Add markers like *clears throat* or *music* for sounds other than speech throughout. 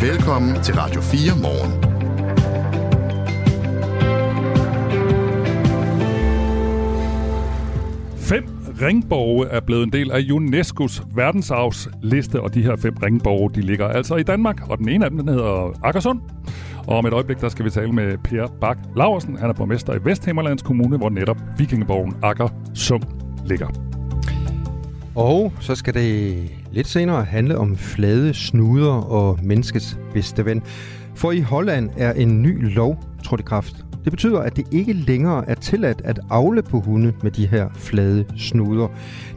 Velkommen til Radio 4 morgen. Fem ringborge er blevet en del af UNESCO's verdensarvsliste, og de her fem ringborge, de ligger altså i Danmark, og den ene af dem den hedder Akersund. Og om et øjeblik, der skal vi tale med Per Bak Laversen. Han er borgmester i Vesthimmerlands Kommune, hvor netop vikingeborgen Akersund ligger. Og så skal det lidt senere handle om flade snuder og menneskets bedste ven. For i Holland er en ny lov trådt i kraft. Det betyder, at det ikke længere er tilladt at afle på hunde med de her flade snuder.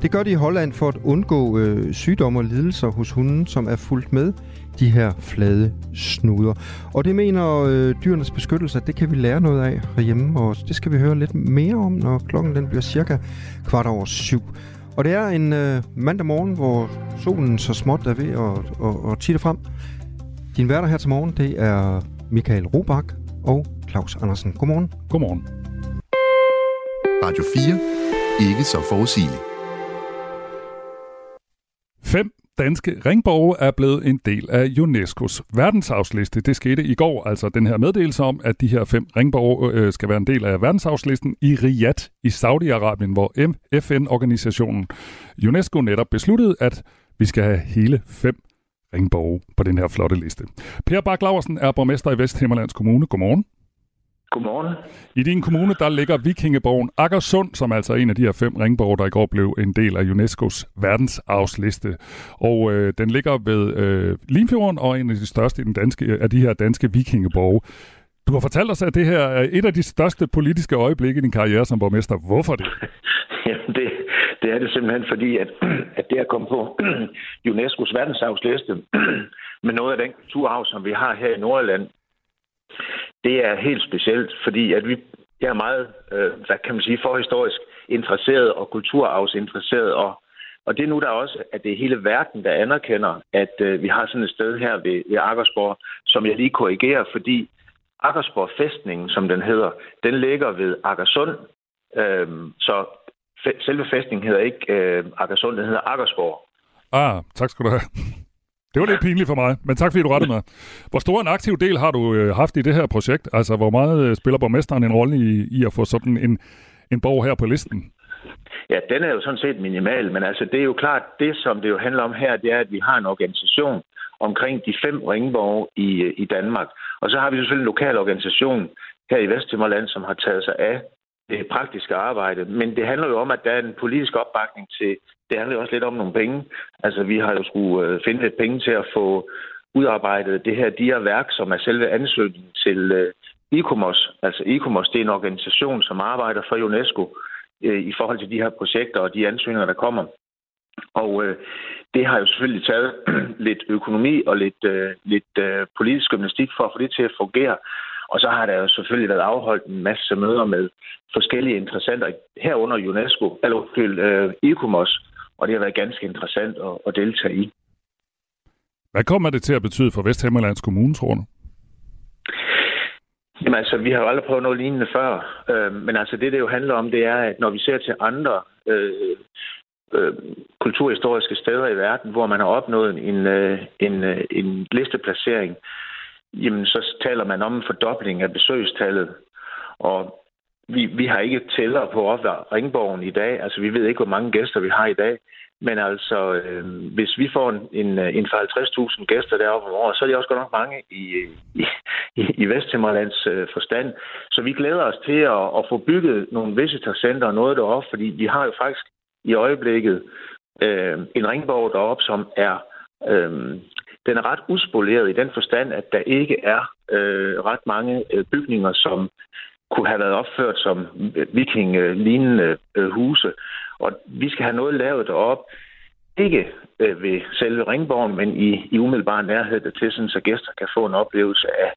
Det gør de i Holland for at undgå øh, sygdomme og lidelser hos hunden, som er fulgt med de her flade snuder. Og det mener øh, dyrenes beskyttelse, at det kan vi lære noget af herhjemme, og det skal vi høre lidt mere om, når klokken den bliver cirka kvart over syv. Og det er en øh, mandag morgen, hvor solen så småt er ved at, at, at titte frem. Din værter her til morgen, det er Michael Robach og Claus Andersen. Godmorgen. Godmorgen. Radio 4. Ikke så forudsigeligt. Fem danske ringborge er blevet en del af UNESCO's verdensarvsliste. Det skete i går, altså den her meddelelse om, at de her fem ringborge øh, skal være en del af verdensarvslisten i Riyadh i Saudi-Arabien, hvor FN-organisationen UNESCO netop besluttede, at vi skal have hele fem ringborge på den her flotte liste. Per Bak Laversen er borgmester i Vesthimmerlands Kommune. Godmorgen. Godmorgen. I din kommune, der ligger vikingeborgen Akersund, som er altså en af de her fem ringborge, der i går blev en del af UNESCO's verdensarvsliste. Og øh, den ligger ved øh, Limfjorden og en af de største i den danske, af de her danske vikingeborge. Du har fortalt os, at det her er et af de største politiske øjeblikke i din karriere som borgmester. Hvorfor det? *laughs* Jamen det, det er det simpelthen fordi, at, *clears throat* at det at komme på *clears throat* UNESCO's verdensarvsliste *clears throat* med noget af den kulturarv, som vi har her i Nordjylland, det er helt specielt, fordi at vi jeg er meget, øh, hvad kan man sige, forhistorisk interesseret og kulturarvsinteresseret, og, og det er nu der også, at det er hele verden, der anerkender, at øh, vi har sådan et sted her ved, ved Akersborg, som jeg lige korrigerer, fordi Akersborg fæstningen, som den hedder, den ligger ved Akersund, øh, så selve fæstningen hedder ikke øh, Akersund, den hedder Akersborg. Ah, tak skal du have. Det var lidt pinligt for mig, men tak fordi du rettede mig. Hvor stor en aktiv del har du øh, haft i det her projekt? Altså, hvor meget øh, spiller borgmesteren en rolle i, i at få sådan en, en borg her på listen? Ja, den er jo sådan set minimal, men altså det er jo klart, det som det jo handler om her, det er, at vi har en organisation omkring de fem ringborge i, øh, i Danmark. Og så har vi selvfølgelig en lokal organisation her i Vesthimmerland, som har taget sig af det praktiske arbejde. Men det handler jo om, at der er en politisk opbakning til det handler også lidt om nogle penge. Altså, vi har jo skulle øh, finde lidt penge til at få udarbejdet det her DIA-værk, som er selve ansøgningen til øh, ICOMOS. Altså, ICOMOS, det er en organisation, som arbejder for UNESCO øh, i forhold til de her projekter og de ansøgninger, der kommer. Og øh, det har jo selvfølgelig taget *clears throat* lidt økonomi og lidt, øh, lidt øh, politisk gymnastik for at få det til at fungere. Og så har der jo selvfølgelig været afholdt en masse møder med forskellige interessenter herunder UNESCO, eller øh, ICOMOS, og det har været ganske interessant at, at deltage i. Hvad kommer det til at betyde for Vesthimmerlands Kommune, tror du? Jamen altså, vi har jo aldrig prøvet noget lignende før. Øh, men altså, det det jo handler om, det er, at når vi ser til andre øh, øh, kulturhistoriske steder i verden, hvor man har opnået en, øh, en, øh, en listeplacering, jamen så taler man om en fordobling af besøgstallet. Og vi, vi har ikke tæller på op Ringborgen i dag. Altså, vi ved ikke, hvor mange gæster vi har i dag. Men altså, øh, hvis vi får en, en, øh, en 50.000 gæster deroppe om året, så er det også godt nok mange i, i, i Vesthimmerlands øh, forstand. Så vi glæder os til at, at få bygget nogle visitorcenter og noget deroppe, fordi vi har jo faktisk i øjeblikket øh, en ringborg deroppe, som er, øh, den er ret uspoleret i den forstand, at der ikke er øh, ret mange øh, bygninger, som kunne have været opført som viking-lignende øh, huse. Og vi skal have noget lavet derop, ikke øh, ved selve ringborgen, men i, i umiddelbar nærhed til, sådan, så gæster kan få en oplevelse af,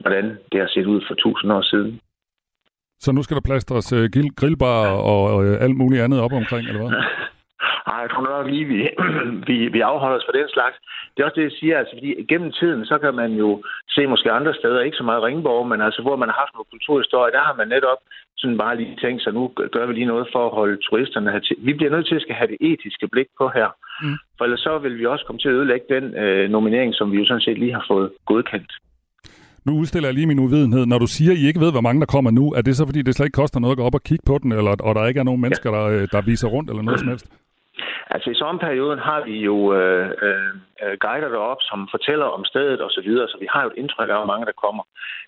hvordan det har set ud for tusind år siden. Så nu skal der plastres uh, grillbar og uh, alt muligt andet op omkring, eller hvad? *laughs* Ej, jeg tror nok lige, vi, *clears throat* vi, vi afholder os for den slags. Det er også det, jeg siger, altså, fordi gennem tiden, så kan man jo se måske andre steder, ikke så meget Ringborg, men altså, hvor man har haft noget kulturhistorie, der har man netop sådan bare lige tænkt sig, nu gør vi lige noget for at holde turisterne her til. Vi bliver nødt til at skal have det etiske blik på her. Mm. For ellers så vil vi også komme til at ødelægge den øh, nominering, som vi jo sådan set lige har fået godkendt. Nu udstiller jeg lige min uvidenhed. Når du siger, at I ikke ved, hvor mange der kommer nu, er det så, fordi det slet ikke koster noget at gå op og kigge på den, eller, og der ikke er nogen mennesker, der, øh, der viser rundt, eller noget *clears throat* som helst? Altså i sommerperioden har vi jo øh, øh, øh guider deroppe, som fortæller om stedet osv., så, videre, så vi har jo et indtryk af, hvor mange der kommer.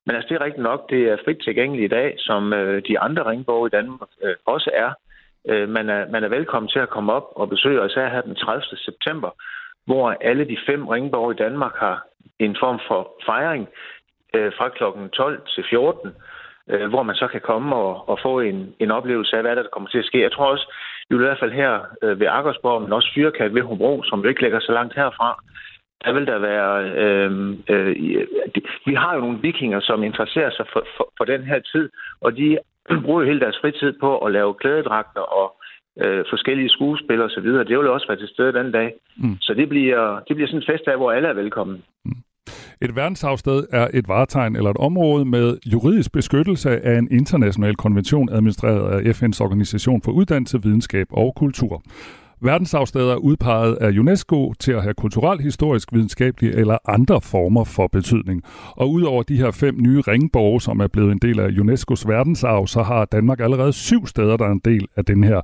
Men altså det er rigtigt nok, det er frit tilgængeligt i dag, som øh, de andre ringborg i Danmark øh, også er. Øh, man er. Man er velkommen til at komme op og besøge os her den 30. september, hvor alle de fem ringborg i Danmark har en form for fejring øh, fra kl. 12 til 14, øh, hvor man så kan komme og, og få en, en oplevelse af, hvad der kommer til at ske. Jeg tror også, i hvert fald her øh, ved Akkersborg, men også Fyrkat ved Hobro, som jo ikke ligger så langt herfra, der vil der være... Øh, øh, vi har jo nogle vikinger, som interesserer sig for, for, for den her tid, og de *clears throat* bruger jo hele deres fritid på at lave klædedragter og øh, forskellige skuespillere osv. Det vil også være til stede den dag. Mm. Så det bliver, det bliver sådan en fest af, hvor alle er velkommen. Mm. Et verdenshavsted er et varetegn eller et område med juridisk beskyttelse af en international konvention administreret af FN's Organisation for Uddannelse, Videnskab og Kultur. Verdensarvsteder er udpeget af UNESCO til at have kulturel, historisk, videnskabelig eller andre former for betydning. Og udover de her fem nye ringborge, som er blevet en del af UNESCO's verdensarv, så har Danmark allerede syv steder, der er en del af den her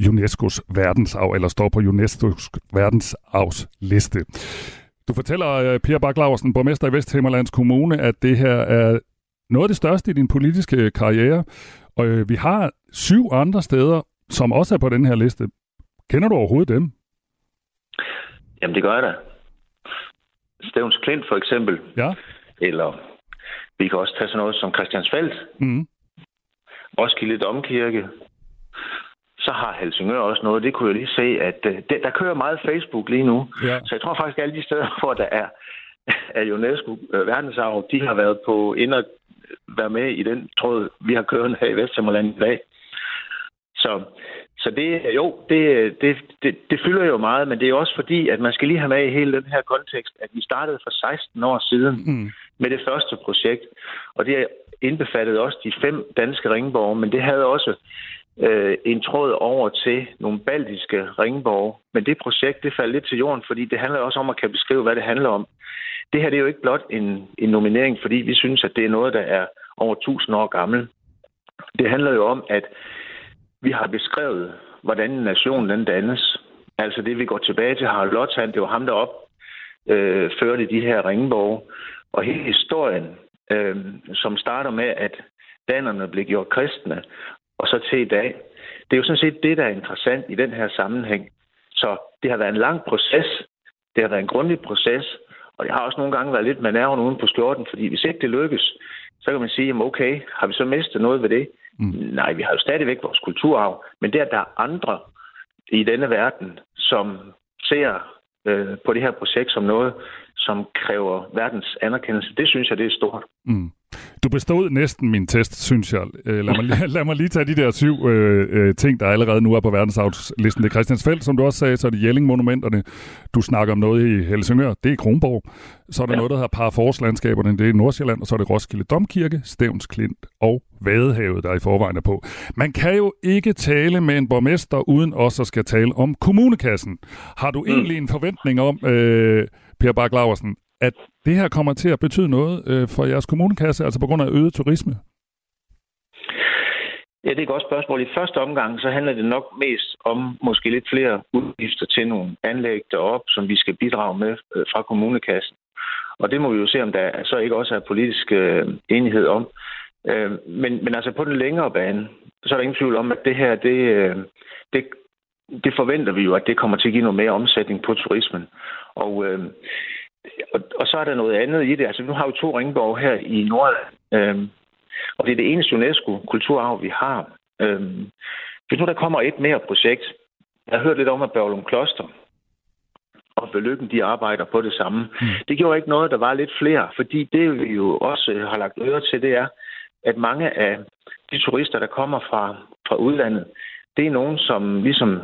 UNESCO's verdensarv, eller står på UNESCO's verdensarvsliste. Du fortæller, øh, Per Bak borgmester i Vesthimmerlands Kommune, at det her er noget af det største i din politiske karriere. Og øh, vi har syv andre steder, som også er på den her liste. Kender du overhovedet dem? Jamen, det gør jeg da. Stævns Klint for eksempel. Ja. Eller vi kan også tage sådan noget som Christiansfeld. Mm. Roskilde Domkirke så har Helsingør også noget. Det kunne jeg lige se, at uh, det, der kører meget Facebook lige nu. Ja. Så jeg tror faktisk, at alle de steder, *laughs* hvor der er, er UNESCO uh, verdensarv, de har været på ind og være med i den tråd, vi har kørt her i Vesthimmerland i dag. Så, så det, jo, det, det, det, det fylder jo meget, men det er også fordi, at man skal lige have med i hele den her kontekst, at vi startede for 16 år siden mm. med det første projekt, og det indbefattede også de fem danske ringborg, men det havde også øh, en tråd over til nogle baltiske ringborg. Men det projekt, det faldt lidt til jorden, fordi det handler også om at kan beskrive, hvad det handler om. Det her det er jo ikke blot en, en nominering, fordi vi synes, at det er noget, der er over 1000 år gammel. Det handler jo om, at vi har beskrevet, hvordan en nation den dannes. Altså det, vi går tilbage til Harald Lothand, det var ham, der op øh, førte de her ringborg. Og hele historien, øh, som starter med, at danerne blev gjort kristne, og så til i dag. Det er jo sådan set det, der er interessant i den her sammenhæng. Så det har været en lang proces. Det har været en grundig proces. Og jeg har også nogle gange været lidt med nerven uden på skjorten, fordi hvis ikke det lykkes, så kan man sige, jamen okay, har vi så mistet noget ved det? Mm. Nej, vi har jo stadigvæk vores kulturarv, men det, at der er andre i denne verden, som ser øh, på det her projekt som noget, som kræver verdens anerkendelse, det synes jeg, det er stort. Mm. Du bestod næsten min test, synes jeg. Øh, lad mig, *laughs* lad mig lige tage de der syv øh, øh, ting, der allerede nu er på verdensarvslisten. Det er Christiansfeldt, som du også sagde, så er det Jelling-monumenterne. Du snakker om noget i Helsingør, det er Kronborg. Så er der ja. noget, der hedder Paraforslandskaberne, det er Nordsjælland, og så er det Roskilde Domkirke, Stævns Klint og Vadehavet, der er i forvejen er på. Man kan jo ikke tale med en borgmester, uden også at skal tale om kommunekassen. Har du mm. egentlig en forventning om, øh, Per Bak Laversen, at det her kommer til at betyde noget øh, for jeres kommunekasse, altså på grund af øget turisme? Ja, det er et godt spørgsmål. I første omgang, så handler det nok mest om måske lidt flere udgifter til nogle anlæg derop, som vi skal bidrage med øh, fra kommunekassen. Og det må vi jo se, om der så ikke også er politisk øh, enighed om. Øh, men, men altså på den længere bane, så er der ingen tvivl om, at det her, det, øh, det, det forventer vi jo, at det kommer til at give noget mere omsætning på turismen. Og øh, og, og så er der noget andet i det. Altså, nu har vi to ringborg her i Nordland, øhm, og det er det eneste UNESCO-kulturarv, vi har. Øhm, hvis nu der kommer et mere projekt, jeg har hørt lidt om, at Børglum Kloster og Belykken, de arbejder på det samme. Mm. Det gjorde ikke noget, der var lidt flere, fordi det vi jo også har lagt øre til, det er, at mange af de turister, der kommer fra, fra udlandet, det er nogen, som ligesom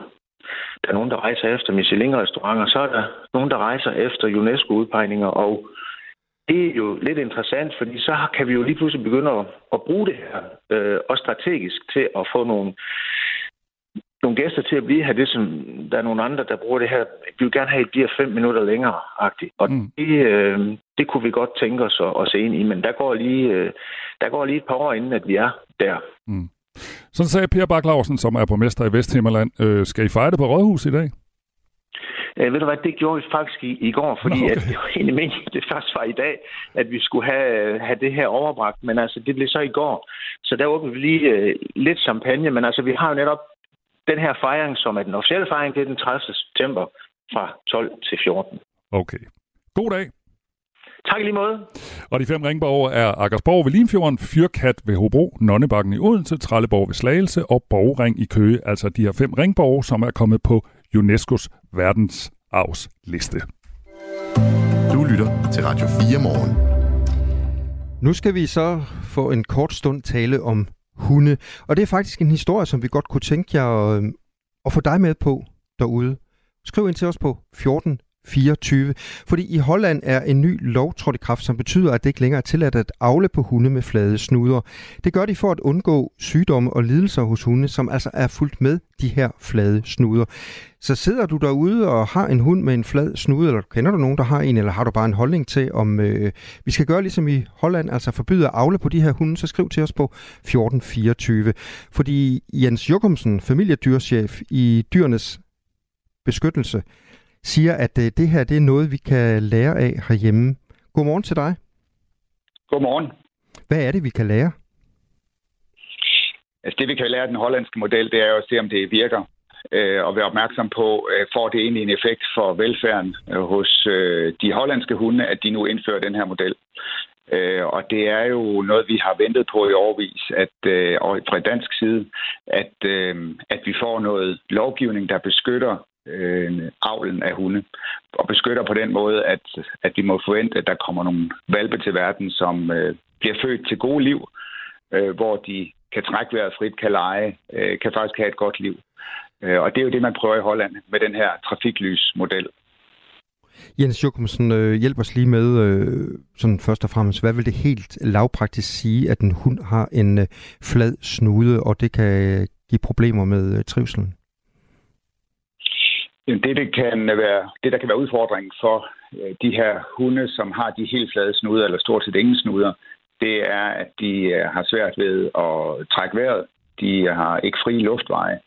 der er nogen, der rejser efter Michelin-restauranter, så er der nogen, der rejser efter UNESCO-udpegninger, og det er jo lidt interessant, fordi så kan vi jo lige pludselig begynde at, at bruge det her, øh, og strategisk til at få nogle, nogle gæster til at blive her. Det som, der er nogle andre, der bruger det her. Vi vil gerne have, at det bliver fem minutter længere, -agtigt. Og mm. det, øh, det kunne vi godt tænke os at, at se ind i, men der går lige, øh, der går lige et par år inden, at vi er der. Mm. Sådan sagde Per Bak Larsen, som er borgmester i Vesthimmerland. Øh, skal I fejre det på Rådhus i dag? Øh, ved du hvad, det gjorde vi faktisk i, i går, fordi okay. at det var egentlig meningen, det først var i dag, at vi skulle have, have det her overbragt, men altså det blev så i går. Så der åbnede vi lige øh, lidt champagne, men altså vi har jo netop den her fejring, som er den officielle fejring, det er den 30. september fra 12 til 14. Okay. God dag. Tak lige måde. Og de fem ringborger er Akersborg ved Limfjorden, Fyrkat ved Hobro, Nonnebakken i Odense, Trelleborg ved Slagelse og Borgring i Køge. Altså de her fem ringborger, som er kommet på UNESCO's verdensarvsliste. Du lytter til Radio 4 morgen. Nu skal vi så få en kort stund tale om hunde. Og det er faktisk en historie, som vi godt kunne tænke jer at, at få dig med på derude. Skriv ind til os på 14 24. Fordi i Holland er en ny lov trådt i kraft, som betyder, at det ikke længere er tilladt at afle på hunde med flade snuder. Det gør de for at undgå sygdomme og lidelser hos hunde, som altså er fuldt med de her flade snuder. Så sidder du derude og har en hund med en flad snude, eller kender du nogen, der har en, eller har du bare en holdning til, om øh, vi skal gøre ligesom i Holland, altså forbyde at afle på de her hunde, så skriv til os på 1424. Fordi Jens Jokumsen, familiedyrchef i Dyrenes Beskyttelse, siger, at øh, det her det er noget, vi kan lære af herhjemme. Godmorgen til dig. Godmorgen. Hvad er det, vi kan lære? Altså det, vi kan lære af den hollandske model, det er jo at se, om det virker. Øh, og være opmærksom på, øh, får det egentlig en effekt for velfærden øh, hos øh, de hollandske hunde, at de nu indfører den her model. Øh, og det er jo noget, vi har ventet på i årvis, at, øh, og fra dansk side, at, øh, at vi får noget lovgivning, der beskytter øh, avlen af hunde, og beskytter på den måde, at, at vi må forvente, at der kommer nogle valpe til verden, som øh, bliver født til gode liv, øh, hvor de kan trække vejret frit, kan lege, øh, kan faktisk have et godt liv. Øh, og det er jo det, man prøver i Holland med den her trafiklysmodel. Jens Jokumsen, øh, hjælp os lige med, øh, sådan først og fremmest, hvad vil det helt lavpraktisk sige, at en hund har en øh, flad snude, og det kan give problemer med øh, trivselen? Det, det, kan øh, være, det, der kan være udfordringen for øh, de her hunde, som har de helt flade snuder, eller stort set ingen snuder, det er, at de øh, har svært ved at trække vejret. De har ikke fri luftveje,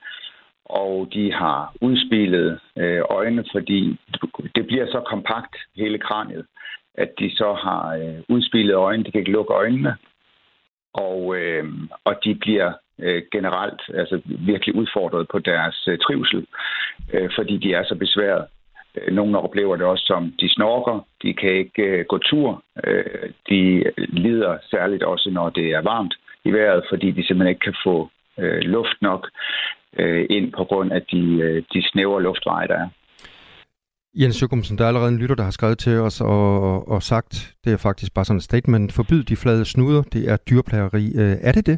og de har udspillet øjne, fordi det bliver så kompakt, hele kraniet, at de så har udspillet øjne. De kan ikke lukke øjnene, og, og de bliver øh, generelt altså virkelig udfordret på deres øh, trivsel, øh, fordi de er så besværet. Øh, nogle oplever det også som, de snorker, de kan ikke øh, gå tur, øh, de lider særligt også, når det er varmt i vejret, fordi de simpelthen ikke kan få øh, luft nok øh, ind på grund af de, øh, de snævre luftveje, der er. Jens Jokumsen, der er allerede en lytter, der har skrevet til os og, og sagt, det er faktisk bare sådan et statement, forbyd de flade snuder, det er dyrplageri. Øh, er det det?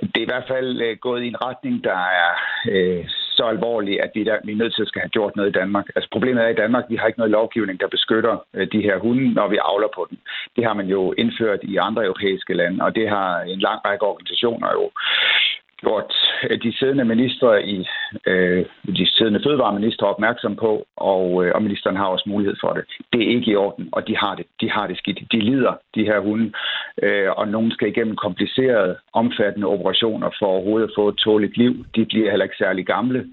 Det er i hvert fald øh, gået i en retning, der er øh, så alvorlig, at vi, der, vi er nødt til at skal have gjort noget i Danmark. Altså problemet er i Danmark, vi har ikke noget lovgivning, der beskytter øh, de her hunde, når vi avler på dem. Det har man jo indført i andre europæiske lande, og det har en lang række organisationer jo gjort de siddende ministre i øh, de siddende fødevareminister opmærksom på, og, øh, og ministeren har også mulighed for det. Det er ikke i orden, og de har det, de har det skidt. De lider, de her hunde, øh, og nogen skal igennem komplicerede, omfattende operationer for overhovedet at få et tåligt liv. De bliver heller ikke særlig gamle.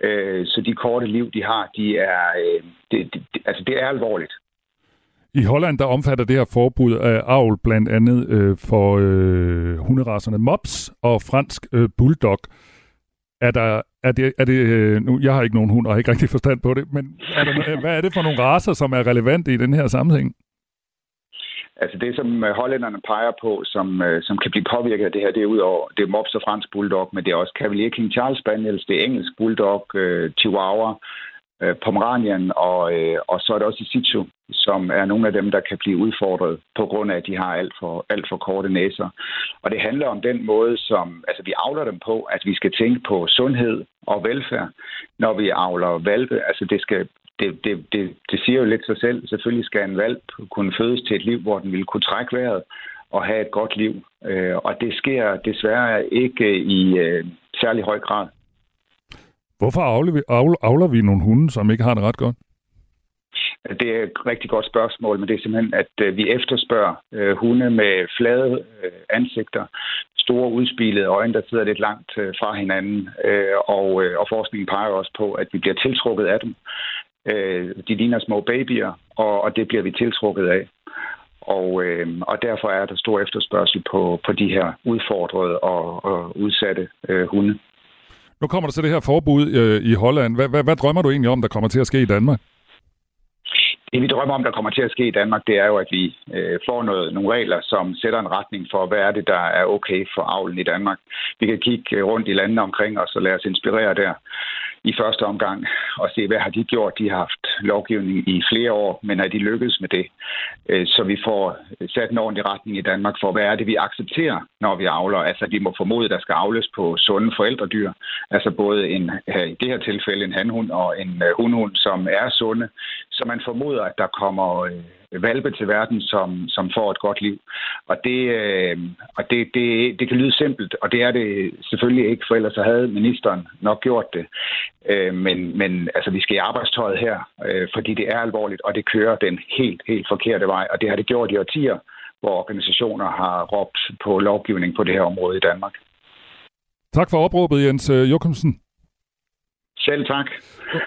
Øh, så de korte liv, de har, de er, øh, det, det, altså det er alvorligt. I Holland der omfatter det her forbud af avl blandt andet øh, for øh, hunderaserne Mops og fransk øh, Bulldog. Er der, er det, er det, øh, nu, jeg har ikke nogen hund og har ikke rigtig forstand på det, men er der, hvad er det for nogle raser, som er relevante i den her sammenhæng? Altså det, som øh, hollænderne peger på, som, øh, som kan blive påvirket af det her, det er udover det er mops og fransk bulldog, men det er også Cavalier King Charles Spaniels, det er engelsk bulldog, øh, chihuahua, øh, og, øh, og så er det også i Situ, som er nogle af dem, der kan blive udfordret på grund af, at de har alt for, alt for korte næser. Og det handler om den måde, som altså, vi avler dem på, at vi skal tænke på sundhed og velfærd, når vi avler valpe. Altså det skal det, det, det, det siger jo lidt sig selv. Selvfølgelig skal en valp kunne fødes til et liv, hvor den vil kunne trække vejret og have et godt liv. Øh, og det sker desværre ikke i øh, særlig høj grad. Hvorfor avler vi, vi nogle hunde, som ikke har det ret godt? Det er et rigtig godt spørgsmål, men det er simpelthen, at øh, vi efterspørger øh, hunde med flade øh, ansigter, store udspilede øjne, der sidder lidt langt øh, fra hinanden, øh, og, øh, og forskningen peger også på, at vi bliver tiltrukket af dem. Øh, de ligner små babyer, og, og det bliver vi tiltrukket af. Og, øh, og derfor er der stor efterspørgsel på, på de her udfordrede og, og udsatte øh, hunde. Nu kommer der så det her forbud øh, i Holland. Hvad, hvad, hvad drømmer du egentlig om, der kommer til at ske i Danmark? Det vi drømmer om, der kommer til at ske i Danmark, det er jo, at vi øh, får noget, nogle regler, som sætter en retning for, hvad er det, der er okay for avlen i Danmark. Vi kan kigge øh, rundt i landene omkring os og lade os inspirere der i første omgang og se, hvad har de gjort. De har haft lovgivning i flere år, men er de lykkedes med det? Øh, så vi får sat en ordentlig retning i Danmark for, hvad er det, vi accepterer, når vi avler. Altså, vi må formode, at der skal avles på sunde forældredyr. Altså både en, øh, i det her tilfælde en hanhund og en øh, hundhund, som er sunde. Så man formoder, at der kommer valpe til verden, som, som får et godt liv. Og, det, øh, og det, det, det kan lyde simpelt, og det er det selvfølgelig ikke, for ellers så havde ministeren nok gjort det. Øh, men, men altså, vi skal i arbejdstøjet her, øh, fordi det er alvorligt, og det kører den helt, helt forkerte vej. Og det har det gjort i årtier, hvor organisationer har råbt på lovgivning på det her område i Danmark. Tak for opråbet, Jens øh, Jokumsen. Selv tak.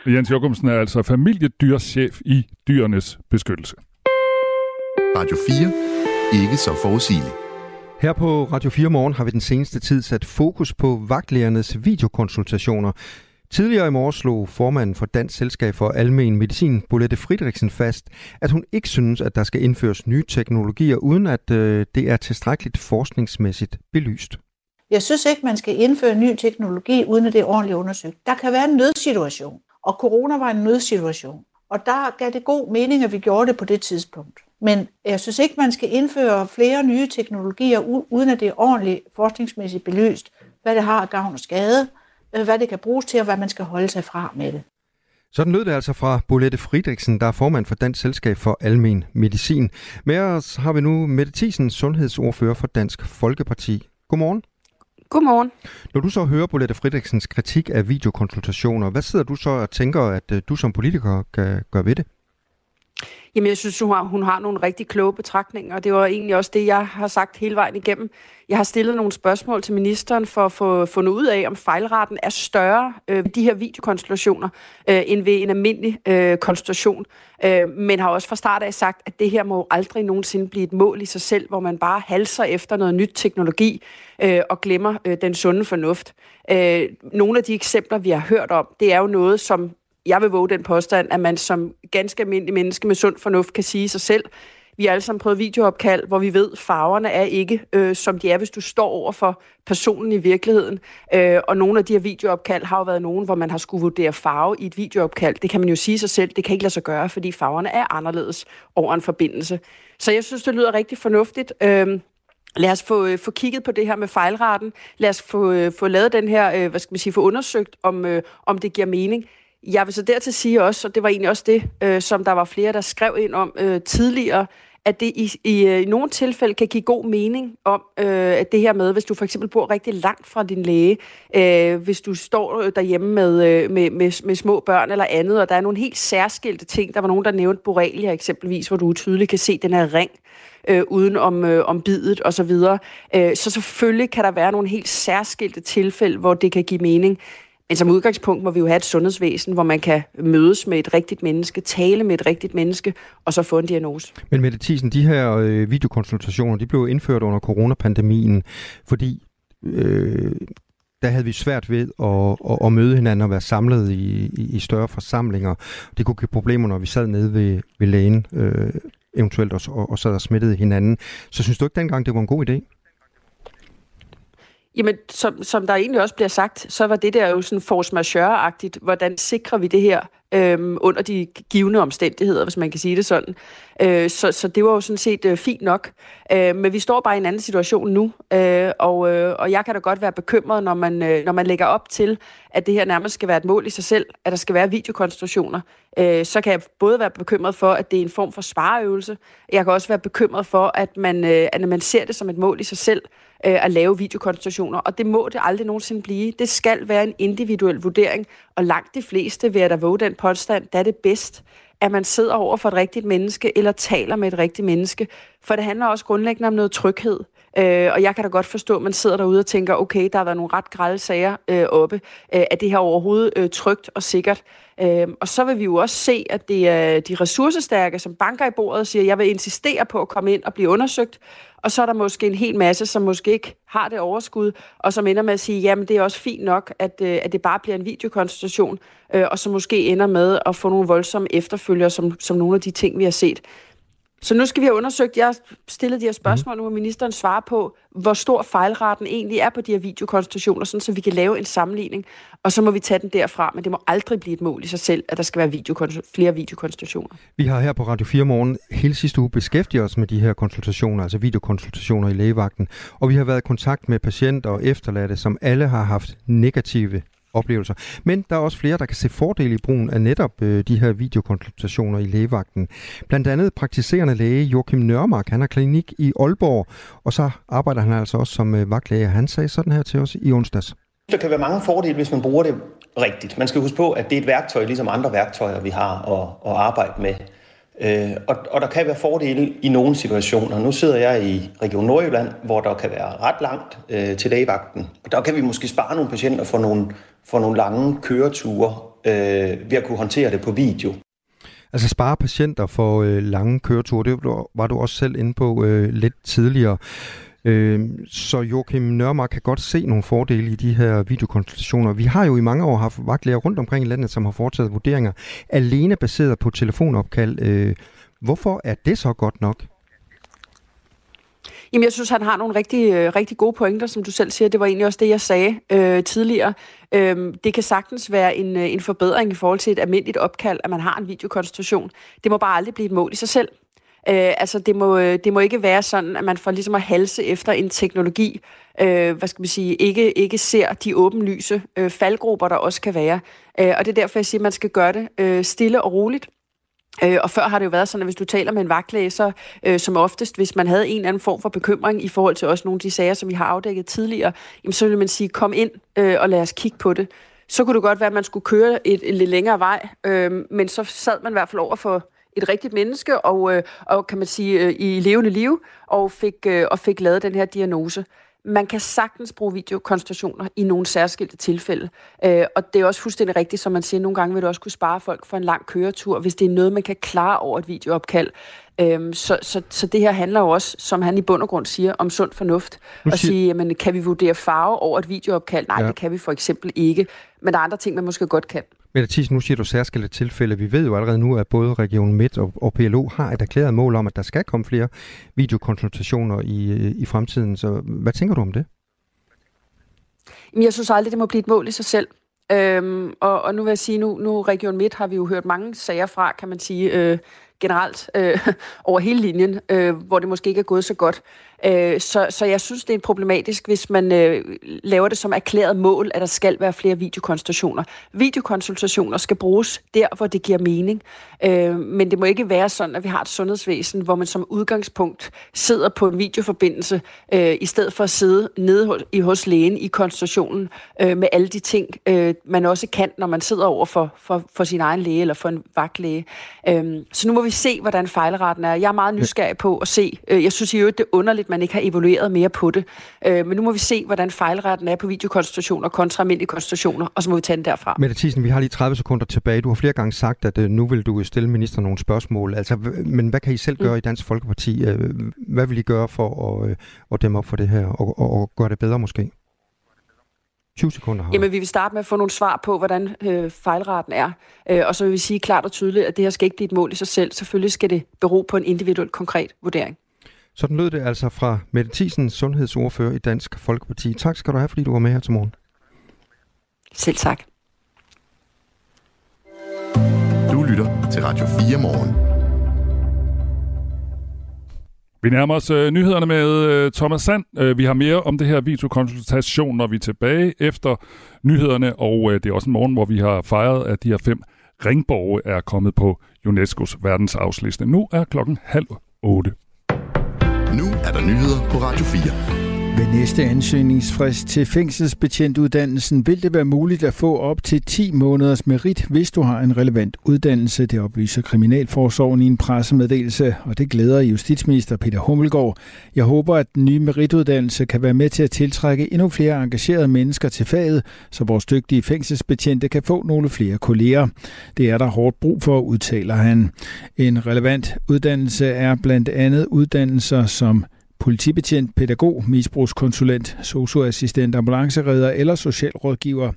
Jens Jokumsen er altså familiedyrschef i Dyrenes Beskyttelse. Radio 4. Ikke så forudsigeligt. Her på Radio 4 Morgen har vi den seneste tid sat fokus på vagtlægernes videokonsultationer. Tidligere i morgen slog formanden for Dansk Selskab for Almen Medicin, Bolette Friedrichsen, fast, at hun ikke synes, at der skal indføres nye teknologier, uden at øh, det er tilstrækkeligt forskningsmæssigt belyst. Jeg synes ikke, man skal indføre ny teknologi, uden at det er ordentligt undersøgt. Der kan være en nødsituation, og corona var en nødsituation. Og der gav det god mening, at vi gjorde det på det tidspunkt. Men jeg synes ikke, man skal indføre flere nye teknologier, uden at det er ordentligt forskningsmæssigt belyst, hvad det har af gavn og skade, øh, hvad det kan bruges til, og hvad man skal holde sig fra med det. Sådan lød det altså fra Bolette Friedrichsen, der er formand for Dansk Selskab for Almen Medicin. Med os har vi nu Mette Thiesen, sundhedsordfører for Dansk Folkeparti. Godmorgen. Godmorgen. Når du så hører Bolette Friedrichsens kritik af videokonsultationer, hvad sidder du så og tænker, at øh, du som politiker kan gøre ved det? Jamen, jeg synes, hun har, hun har nogle rigtig kloge betragtninger, og det var egentlig også det, jeg har sagt hele vejen igennem. Jeg har stillet nogle spørgsmål til ministeren for at få fundet ud af, om fejlraten er større øh, ved de her videokonstellationer, øh, end ved en almindelig øh, konstellation. Øh, men har også fra start af sagt, at det her må aldrig nogensinde blive et mål i sig selv, hvor man bare halser efter noget nyt teknologi øh, og glemmer øh, den sunde fornuft. Øh, nogle af de eksempler, vi har hørt om, det er jo noget, som jeg vil våge den påstand, at man som ganske almindelig menneske med sund fornuft kan sige sig selv, vi har alle sammen prøvet videoopkald, hvor vi ved, farverne er ikke, øh, som de er, hvis du står over for personen i virkeligheden. Øh, og nogle af de her videoopkald har jo været nogen, hvor man har skulle vurdere farve i et videoopkald. Det kan man jo sige sig selv, det kan ikke lade sig gøre, fordi farverne er anderledes over en forbindelse. Så jeg synes, det lyder rigtig fornuftigt. Øh, Lad os få, øh, få kigget på det her med fejlraten. Lad os få, øh, få lavet den her, øh, hvad skal man sige, få undersøgt, om, øh, om det giver mening. Jeg vil så dertil sige også, og det var egentlig også det, øh, som der var flere, der skrev ind om øh, tidligere, at det i, i, øh, i nogle tilfælde kan give god mening om øh, at det her med, hvis du for eksempel bor rigtig langt fra din læge, øh, hvis du står øh, derhjemme med, øh, med, med, med små børn eller andet, og der er nogle helt særskilte ting. Der var nogen, der nævnte borrelia eksempelvis, hvor du tydeligt kan se den her ring øh, uden om, øh, om bidet og så videre. Øh, så selvfølgelig kan der være nogle helt særskilte tilfælde, hvor det kan give mening. Men som udgangspunkt må vi jo have et sundhedsvæsen, hvor man kan mødes med et rigtigt menneske, tale med et rigtigt menneske, og så få en diagnose. Men Mette Thiesen, de her øh, videokonsultationer, de blev indført under coronapandemien, fordi øh, der havde vi svært ved at, at, at møde hinanden og være samlet i, i, i større forsamlinger. Det kunne give problemer, når vi sad nede ved, ved lægen, øh, eventuelt og, og, og sad og smittede hinanden. Så synes du ikke dengang, det var en god idé? Jamen, som, som der egentlig også bliver sagt, så var det der jo sådan force majeure-agtigt. Hvordan sikrer vi det her øhm, under de givende omstændigheder, hvis man kan sige det sådan. Øh, så, så det var jo sådan set øh, fint nok. Øh, men vi står bare i en anden situation nu, øh, og, øh, og jeg kan da godt være bekymret, når man, øh, når man lægger op til, at det her nærmest skal være et mål i sig selv, at der skal være videokonstruktioner. Øh, så kan jeg både være bekymret for, at det er en form for spareøvelse. Jeg kan også være bekymret for, at man, øh, at man ser det som et mål i sig selv, øh, at lave videokonstruktioner, og det må det aldrig nogensinde blive. Det skal være en individuel vurdering, og langt de fleste, vil jeg da våge den påstand, der er det bedst, at man sidder over for et rigtigt menneske, eller taler med et rigtigt menneske. For det handler også grundlæggende om noget tryghed. Øh, og jeg kan da godt forstå, at man sidder derude og tænker, okay, der har været nogle ret grælde sager øh, oppe. Øh, er det her overhovedet øh, trygt og sikkert? Øh, og så vil vi jo også se, at det er de ressourcestærke, som banker i bordet og siger, jeg vil insistere på at komme ind og blive undersøgt. Og så er der måske en hel masse, som måske ikke har det overskud, og som ender med at sige, jamen det er også fint nok, at, øh, at det bare bliver en videokonsultation, øh, og så måske ender med at få nogle voldsomme efterfølgere, som, som nogle af de ting, vi har set. Så nu skal vi have undersøgt, jeg har stillet de her spørgsmål, mm. nu må ministeren svare på, hvor stor fejlraten egentlig er på de her videokonstitutioner, sådan, så vi kan lave en sammenligning, og så må vi tage den derfra, men det må aldrig blive et mål i sig selv, at der skal være videokonst- flere videokonstitutioner. Vi har her på Radio 4 Morgen hele sidste uge beskæftiget os med de her konsultationer, altså videokonsultationer i lægevagten, og vi har været i kontakt med patienter og efterladte, som alle har haft negative oplevelser. Men der er også flere, der kan se fordele i brugen af netop øh, de her videokonsultationer i lægevagten. Blandt andet praktiserende læge Joachim Nørmark, han har klinik i Aalborg, og så arbejder han altså også som øh, vagtlæge. Han sagde sådan her til os i onsdags. Der kan være mange fordele, hvis man bruger det rigtigt. Man skal huske på, at det er et værktøj, ligesom andre værktøjer, vi har at, at arbejde med. Øh, og, og der kan være fordele i nogle situationer. Nu sidder jeg i Region Nordjylland, hvor der kan være ret langt øh, til lægevagten. Der kan vi måske spare nogle patienter for nogle, for nogle lange køreture øh, ved at kunne håndtere det på video. Altså spare patienter for øh, lange køreture, det var du også selv inde på øh, lidt tidligere. Øh, så Joachim Nørmark kan godt se nogle fordele i de her videokonsultationer. Vi har jo i mange år haft vagtlæger rundt omkring i landet, som har foretaget vurderinger alene baseret på telefonopkald. Øh, hvorfor er det så godt nok? Jamen, jeg synes, han har nogle rigtig, øh, rigtig gode pointer, som du selv siger. Det var egentlig også det, jeg sagde øh, tidligere. Øh, det kan sagtens være en, øh, en forbedring i forhold til et almindeligt opkald, at man har en videokonstitution. Det må bare aldrig blive et mål i sig selv. Øh, altså, det må, øh, det må ikke være sådan, at man får ligesom at halse efter en teknologi, øh, hvad skal man sige, ikke, ikke ser de åbenlyse øh, faldgrupper, der også kan være. Øh, og det er derfor, jeg siger, at man skal gøre det øh, stille og roligt. Øh, og før har det jo været sådan, at hvis du taler med en vagtlæge, så øh, som oftest, hvis man havde en eller anden form for bekymring i forhold til også nogle af de sager, som vi har afdækket tidligere, jamen, så ville man sige, kom ind øh, og lad os kigge på det. Så kunne det godt være, at man skulle køre et, et lidt længere vej, øh, men så sad man i hvert fald over for et rigtigt menneske, og, øh, og kan man sige, øh, i levende liv, og fik, øh, og fik lavet den her diagnose. Man kan sagtens bruge videokonsultationer i nogle særskilte tilfælde. Øh, og det er også fuldstændig rigtigt, som man siger, nogle gange vil du også kunne spare folk for en lang køretur, hvis det er noget, man kan klare over et videoopkald. Øh, så, så, så det her handler jo også, som han i bund og grund siger, om sund fornuft. Og siger... sige, jamen, kan vi vurdere farve over et videoopkald? Nej, ja. det kan vi for eksempel ikke. Men der er andre ting, man måske godt kan. Mette Thies, nu siger du særskilte tilfælde. Vi ved jo allerede nu, at både Region Midt og, og PLO har et erklæret mål om, at der skal komme flere videokonsultationer i, i fremtiden. Så hvad tænker du om det? Jeg synes aldrig, det må blive et mål i sig selv. Øhm, og, og nu vil jeg sige, nu, nu Region Midt har vi jo hørt mange sager fra, kan man sige, øh, generelt øh, *laughs* over hele linjen, øh, hvor det måske ikke er gået så godt. Øh, så, så jeg synes, det er problematisk, hvis man øh, laver det som erklæret mål, at der skal være flere videokonsultationer. Videokonsultationer skal bruges der, hvor det giver mening. Øh, men det må ikke være sådan, at vi har et sundhedsvæsen, hvor man som udgangspunkt sidder på en videoforbindelse, øh, i stedet for at sidde nede hos, i, hos lægen i konsultationen øh, med alle de ting, øh, man også kan, når man sidder over for, for, for sin egen læge eller for en vagtlæge. Øh, så nu må vi se, hvordan fejlretten er. Jeg er meget nysgerrig på at se. Øh, jeg synes i øvrigt, det er underligt, at man ikke har evalueret mere på det. Øh, men nu må vi se, hvordan fejlretten er på videokonstitutioner kontra almindelige konstitutioner, og så må vi tage den derfra. Mette Thiesen, vi har lige 30 sekunder tilbage. Du har flere gange sagt, at øh, nu vil du stille ministeren nogle spørgsmål. Altså, men hvad kan I selv gøre mm. i Dansk Folkeparti? Hvad vil I gøre for at, at dæmme op for det her, og, og, og gøre det bedre måske? 20 sekunder har Jamen, vi vil starte med at få nogle svar på, hvordan øh, fejlraten er. Øh, og så vil vi sige klart og tydeligt, at det her skal ikke blive et mål i sig selv. Selvfølgelig skal det bero på en individuel konkret vurdering. Sådan lød det altså fra Mette Thiesen, sundhedsordfører i Dansk Folkeparti. Tak skal du have, fordi du var med her til morgen. Selv tak. Du lytter til Radio 4 morgen. Vi nærmer os øh, nyhederne med øh, Thomas Sand. Øh, vi har mere om det her videokonsultation, når vi er tilbage efter nyhederne, og øh, det er også en morgen, hvor vi har fejret, at de her fem ringborge er kommet på UNESCO's verdensarvsliste. Nu er klokken halv otte. Er der nyheder på Radio 4. Ved næste ansøgningsfrist til fængselsbetjentuddannelsen vil det være muligt at få op til 10 måneders merit, hvis du har en relevant uddannelse, det oplyser Kriminalforsorgen i en pressemeddelelse, og det glæder justitsminister Peter Hummelgaard. Jeg håber, at den nye merituddannelse kan være med til at tiltrække endnu flere engagerede mennesker til faget, så vores dygtige fængselsbetjente kan få nogle flere kolleger. Det er der hårdt brug for, udtaler han. En relevant uddannelse er blandt andet uddannelser som politibetjent, pædagog, misbrugskonsulent, socioassistent, ambulanceredder eller socialrådgiver.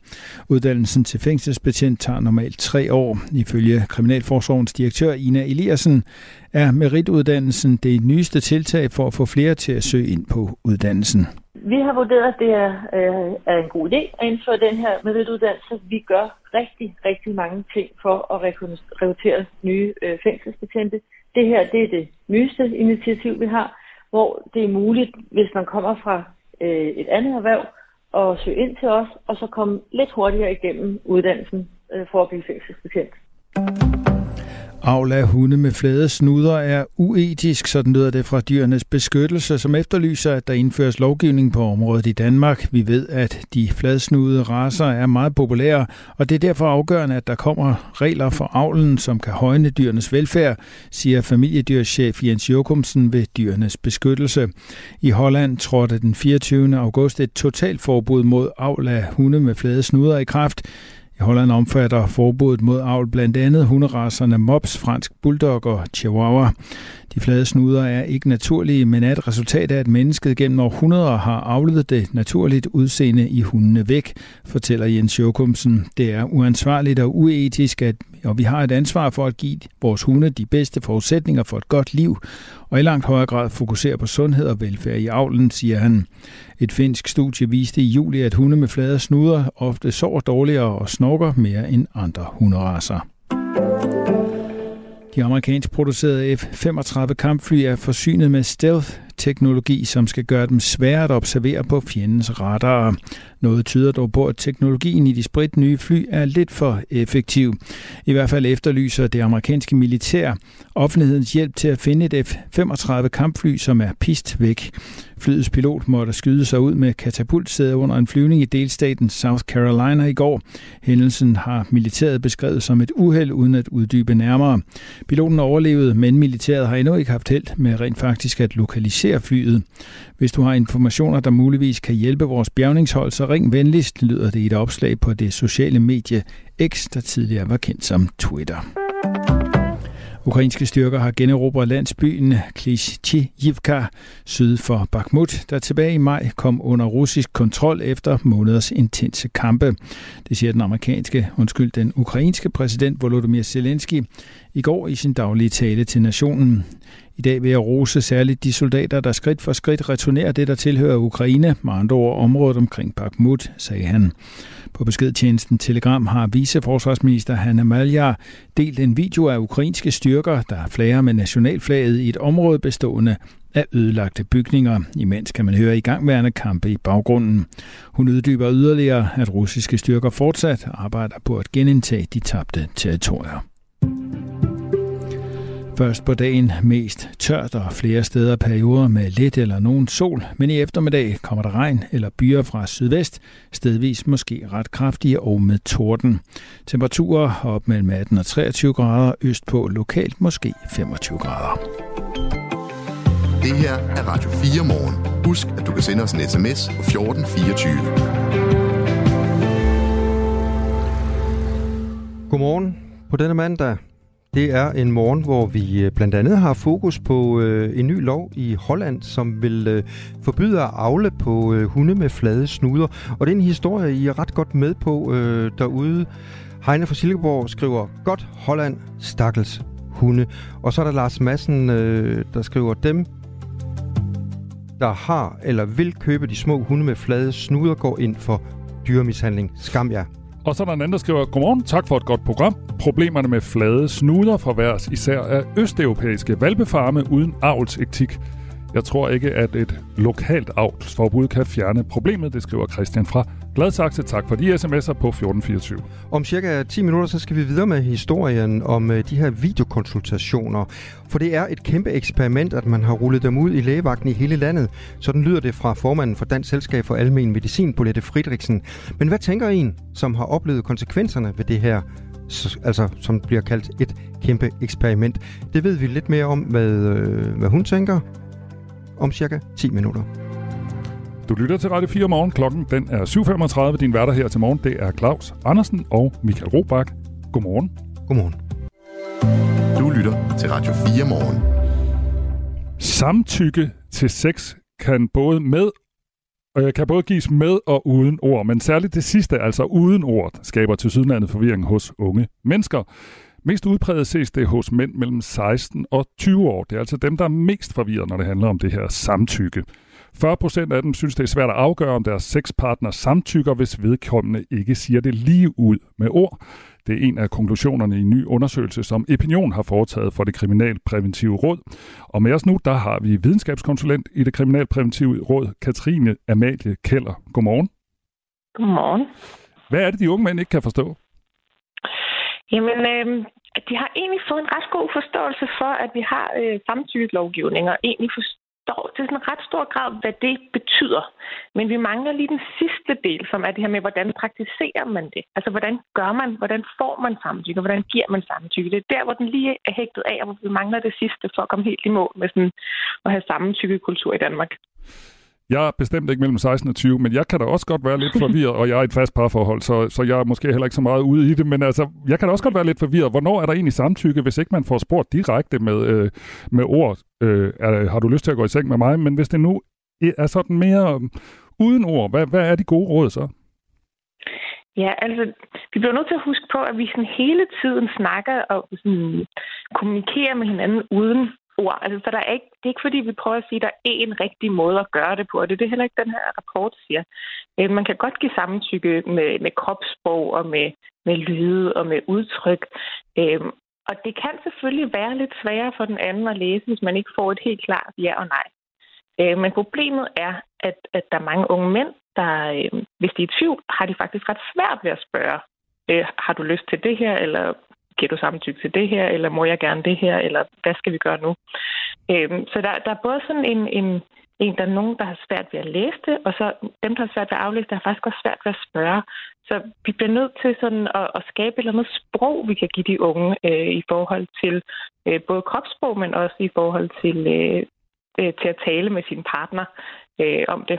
Uddannelsen til fængselsbetjent tager normalt tre år. Ifølge Kriminalforsorgens direktør Ina Eliassen er merituddannelsen det nyeste tiltag for at få flere til at søge ind på uddannelsen. Vi har vurderet, at det er, øh, er en god idé at indføre den her merituddannelse. Vi gør rigtig, rigtig mange ting for at rekruttere nye øh, fængselsbetjente. Det her det er det nyeste initiativ, vi har hvor det er muligt, hvis man kommer fra øh, et andet erhverv, at søge ind til os, og så komme lidt hurtigere igennem uddannelsen øh, for at blive fængselsbetjent. Avl af hunde med flade snuder er uetisk, sådan lyder det fra dyrenes beskyttelse, som efterlyser, at der indføres lovgivning på området i Danmark. Vi ved, at de fladsnudede raser er meget populære, og det er derfor afgørende, at der kommer regler for avlen, som kan højne dyrenes velfærd, siger familiedyrschef Jens Jokumsen ved dyrenes beskyttelse. I Holland trådte den 24. august et totalforbud mod avl af hunde med flade snuder i kraft. I Holland omfatter forbuddet mod avl blandt andet hunderaserne Mops, fransk bulldog og chihuahua. De flade snuder er ikke naturlige, men er et resultat af, at mennesket gennem århundreder har afledet det naturligt udseende i hundene væk, fortæller Jens Jokumsen. Det er uansvarligt og uetisk, at, og vi har et ansvar for at give vores hunde de bedste forudsætninger for et godt liv, og i langt højere grad fokusere på sundhed og velfærd i avlen, siger han. Et finsk studie viste i juli, at hunde med flade snuder ofte sover dårligere og snorker mere end andre hunderaser. De amerikansk producerede F-35 kampfly er forsynet med stealth teknologi, som skal gøre dem svære at observere på fjendens radar. Noget tyder dog på, at teknologien i de sprit nye fly er lidt for effektiv. I hvert fald efterlyser det amerikanske militær offentlighedens hjælp til at finde et F-35 kampfly, som er pist væk. Flyets pilot måtte skyde sig ud med katapultsæde under en flyvning i delstaten South Carolina i går. Hændelsen har militæret beskrevet som et uheld uden at uddybe nærmere. Piloten overlevede, men militæret har endnu ikke haft held med rent faktisk at lokalisere flyet. Hvis du har informationer, der muligvis kan hjælpe vores bjergningshold, så ring venligst, lyder det i et opslag på det sociale medie X, der tidligere var kendt som Twitter. Ukrainske styrker har generobret landsbyen Klishchivka syd for Bakhmut, der tilbage i maj kom under russisk kontrol efter måneders intense kampe. Det siger den amerikanske, undskyld, den ukrainske præsident Volodymyr Zelensky i går i sin daglige tale til nationen. I dag vil jeg rose særligt de soldater, der skridt for skridt returnerer det, der tilhører Ukraine, med andre ord området omkring Bakhmut, sagde han. På beskedtjenesten Telegram har viceforsvarsminister Hanna Maljar delt en video af ukrainske styrker, der flager med nationalflaget i et område bestående af ødelagte bygninger. Imens kan man høre i gangværende kampe i baggrunden. Hun uddyber yderligere, at russiske styrker fortsat arbejder på at genindtage de tabte territorier. Først på dagen mest tørt og flere steder perioder med lidt eller nogen sol, men i eftermiddag kommer der regn eller byer fra sydvest, stedvis måske ret kraftige og med torden. Temperaturer op mellem 18 og 23 grader, østpå lokalt måske 25 grader. Det her er Radio 4 morgen. Husk, at du kan sende os en sms på 1424. Godmorgen på denne mandag. Det er en morgen, hvor vi øh, blandt andet har fokus på øh, en ny lov i Holland, som vil øh, forbyde at avle på øh, hunde med flade snuder. Og det er en historie, I er ret godt med på øh, derude. Heine fra Silkeborg skriver, godt Holland, stakkels hunde. Og så er der Lars Madsen, øh, der skriver, dem der har eller vil købe de små hunde med flade snuder, går ind for dyremishandling. Skam jer. Og så er der en anden, der skriver, Godmorgen, tak for et godt program. Problemerne med flade snuder forværres især af østeuropæiske valpefarme uden avlsetik. Jeg tror ikke, at et lokalt avlsforbud kan fjerne problemet, det skriver Christian fra Gladsaxe. Tak for de sms'er på 1424. Om cirka 10 minutter, så skal vi videre med historien om øh, de her videokonsultationer. For det er et kæmpe eksperiment, at man har rullet dem ud i lægevagten i hele landet. Sådan lyder det fra formanden for Dansk Selskab for Almen Medicin, Bolette Fridriksen. Men hvad tænker en, som har oplevet konsekvenserne ved det her altså, som bliver kaldt et kæmpe eksperiment. Det ved vi lidt mere om, hvad, øh, hvad hun tænker om cirka 10 minutter. Du lytter til Radio 4 morgen. Klokken den er 7.35. Din værter her til morgen, det er Claus Andersen og Michael Robach. Godmorgen. Godmorgen. Du lytter til Radio 4 morgen. Samtykke til sex kan både med og kan både gives med og uden ord, men særligt det sidste, altså uden ord, skaber til sydlandet forvirring hos unge mennesker. Mest udpræget ses det hos mænd mellem 16 og 20 år. Det er altså dem, der er mest forvirret, når det handler om det her samtykke. 40 procent af dem synes, det er svært at afgøre, om deres sexpartner samtykker, hvis vedkommende ikke siger det lige ud med ord. Det er en af konklusionerne i en ny undersøgelse, som Opinion har foretaget for det Kriminalpræventive Råd. Og med os nu, der har vi videnskabskonsulent i det Kriminalpræventive Råd, Katrine Amalie Keller. Godmorgen. Godmorgen. Hvad er det, de unge mænd ikke kan forstå? Jamen, øh, de har egentlig fået en ret god forståelse for, at vi har øh, samtykkelovgivning, og egentlig forstår til sådan en ret stor grad, hvad det betyder. Men vi mangler lige den sidste del, som er det her med, hvordan praktiserer man det? Altså, hvordan gør man, hvordan får man samtykke, hvordan giver man samtykke? Det er der, hvor den lige er hægtet af, og hvor vi mangler det sidste for at komme helt i mål med sådan at have samtykkekultur i Danmark. Jeg er bestemt ikke mellem 16 og 20, men jeg kan da også godt være lidt forvirret, og jeg er i et fast parforhold, så, så jeg er måske heller ikke så meget ude i det, men altså, jeg kan da også godt være lidt forvirret. Hvornår er der egentlig samtykke, hvis ikke man får spurgt direkte med, øh, med ord, øh, er, har du lyst til at gå i seng med mig? Men hvis det nu er sådan mere øh, uden ord, hvad, hvad er de gode råd så? Ja, altså, vi bliver nødt til at huske på, at vi sådan hele tiden snakker og sådan, kommunikerer med hinanden uden ord. Altså, så der er ikke, det er ikke fordi, vi prøver at sige, at der er én rigtig måde at gøre det på, og det er det heller ikke den her rapport siger. Øh, man kan godt give samtykke med, med kropssprog og med, med lyde og med udtryk. Øh, og det kan selvfølgelig være lidt sværere for den anden at læse, hvis man ikke får et helt klart ja og nej. Øh, men problemet er, at, at der er mange unge mænd, der, øhm, hvis de er i tvivl, har de faktisk ret svært ved at spørge, øh, har du lyst til det her, eller giver du samtykke til det her, eller må jeg gerne det her, eller hvad skal vi gøre nu? Øhm, så der, der er både sådan en, en, en, der er nogen, der har svært ved at læse det, og så dem, der har svært ved at aflæse det, har faktisk også svært ved at spørge. Så vi bliver nødt til sådan at, at skabe et eller andet sprog, vi kan give de unge øh, i forhold til øh, både kropssprog, men også i forhold til, øh, øh, til at tale med sin partner øh, om det.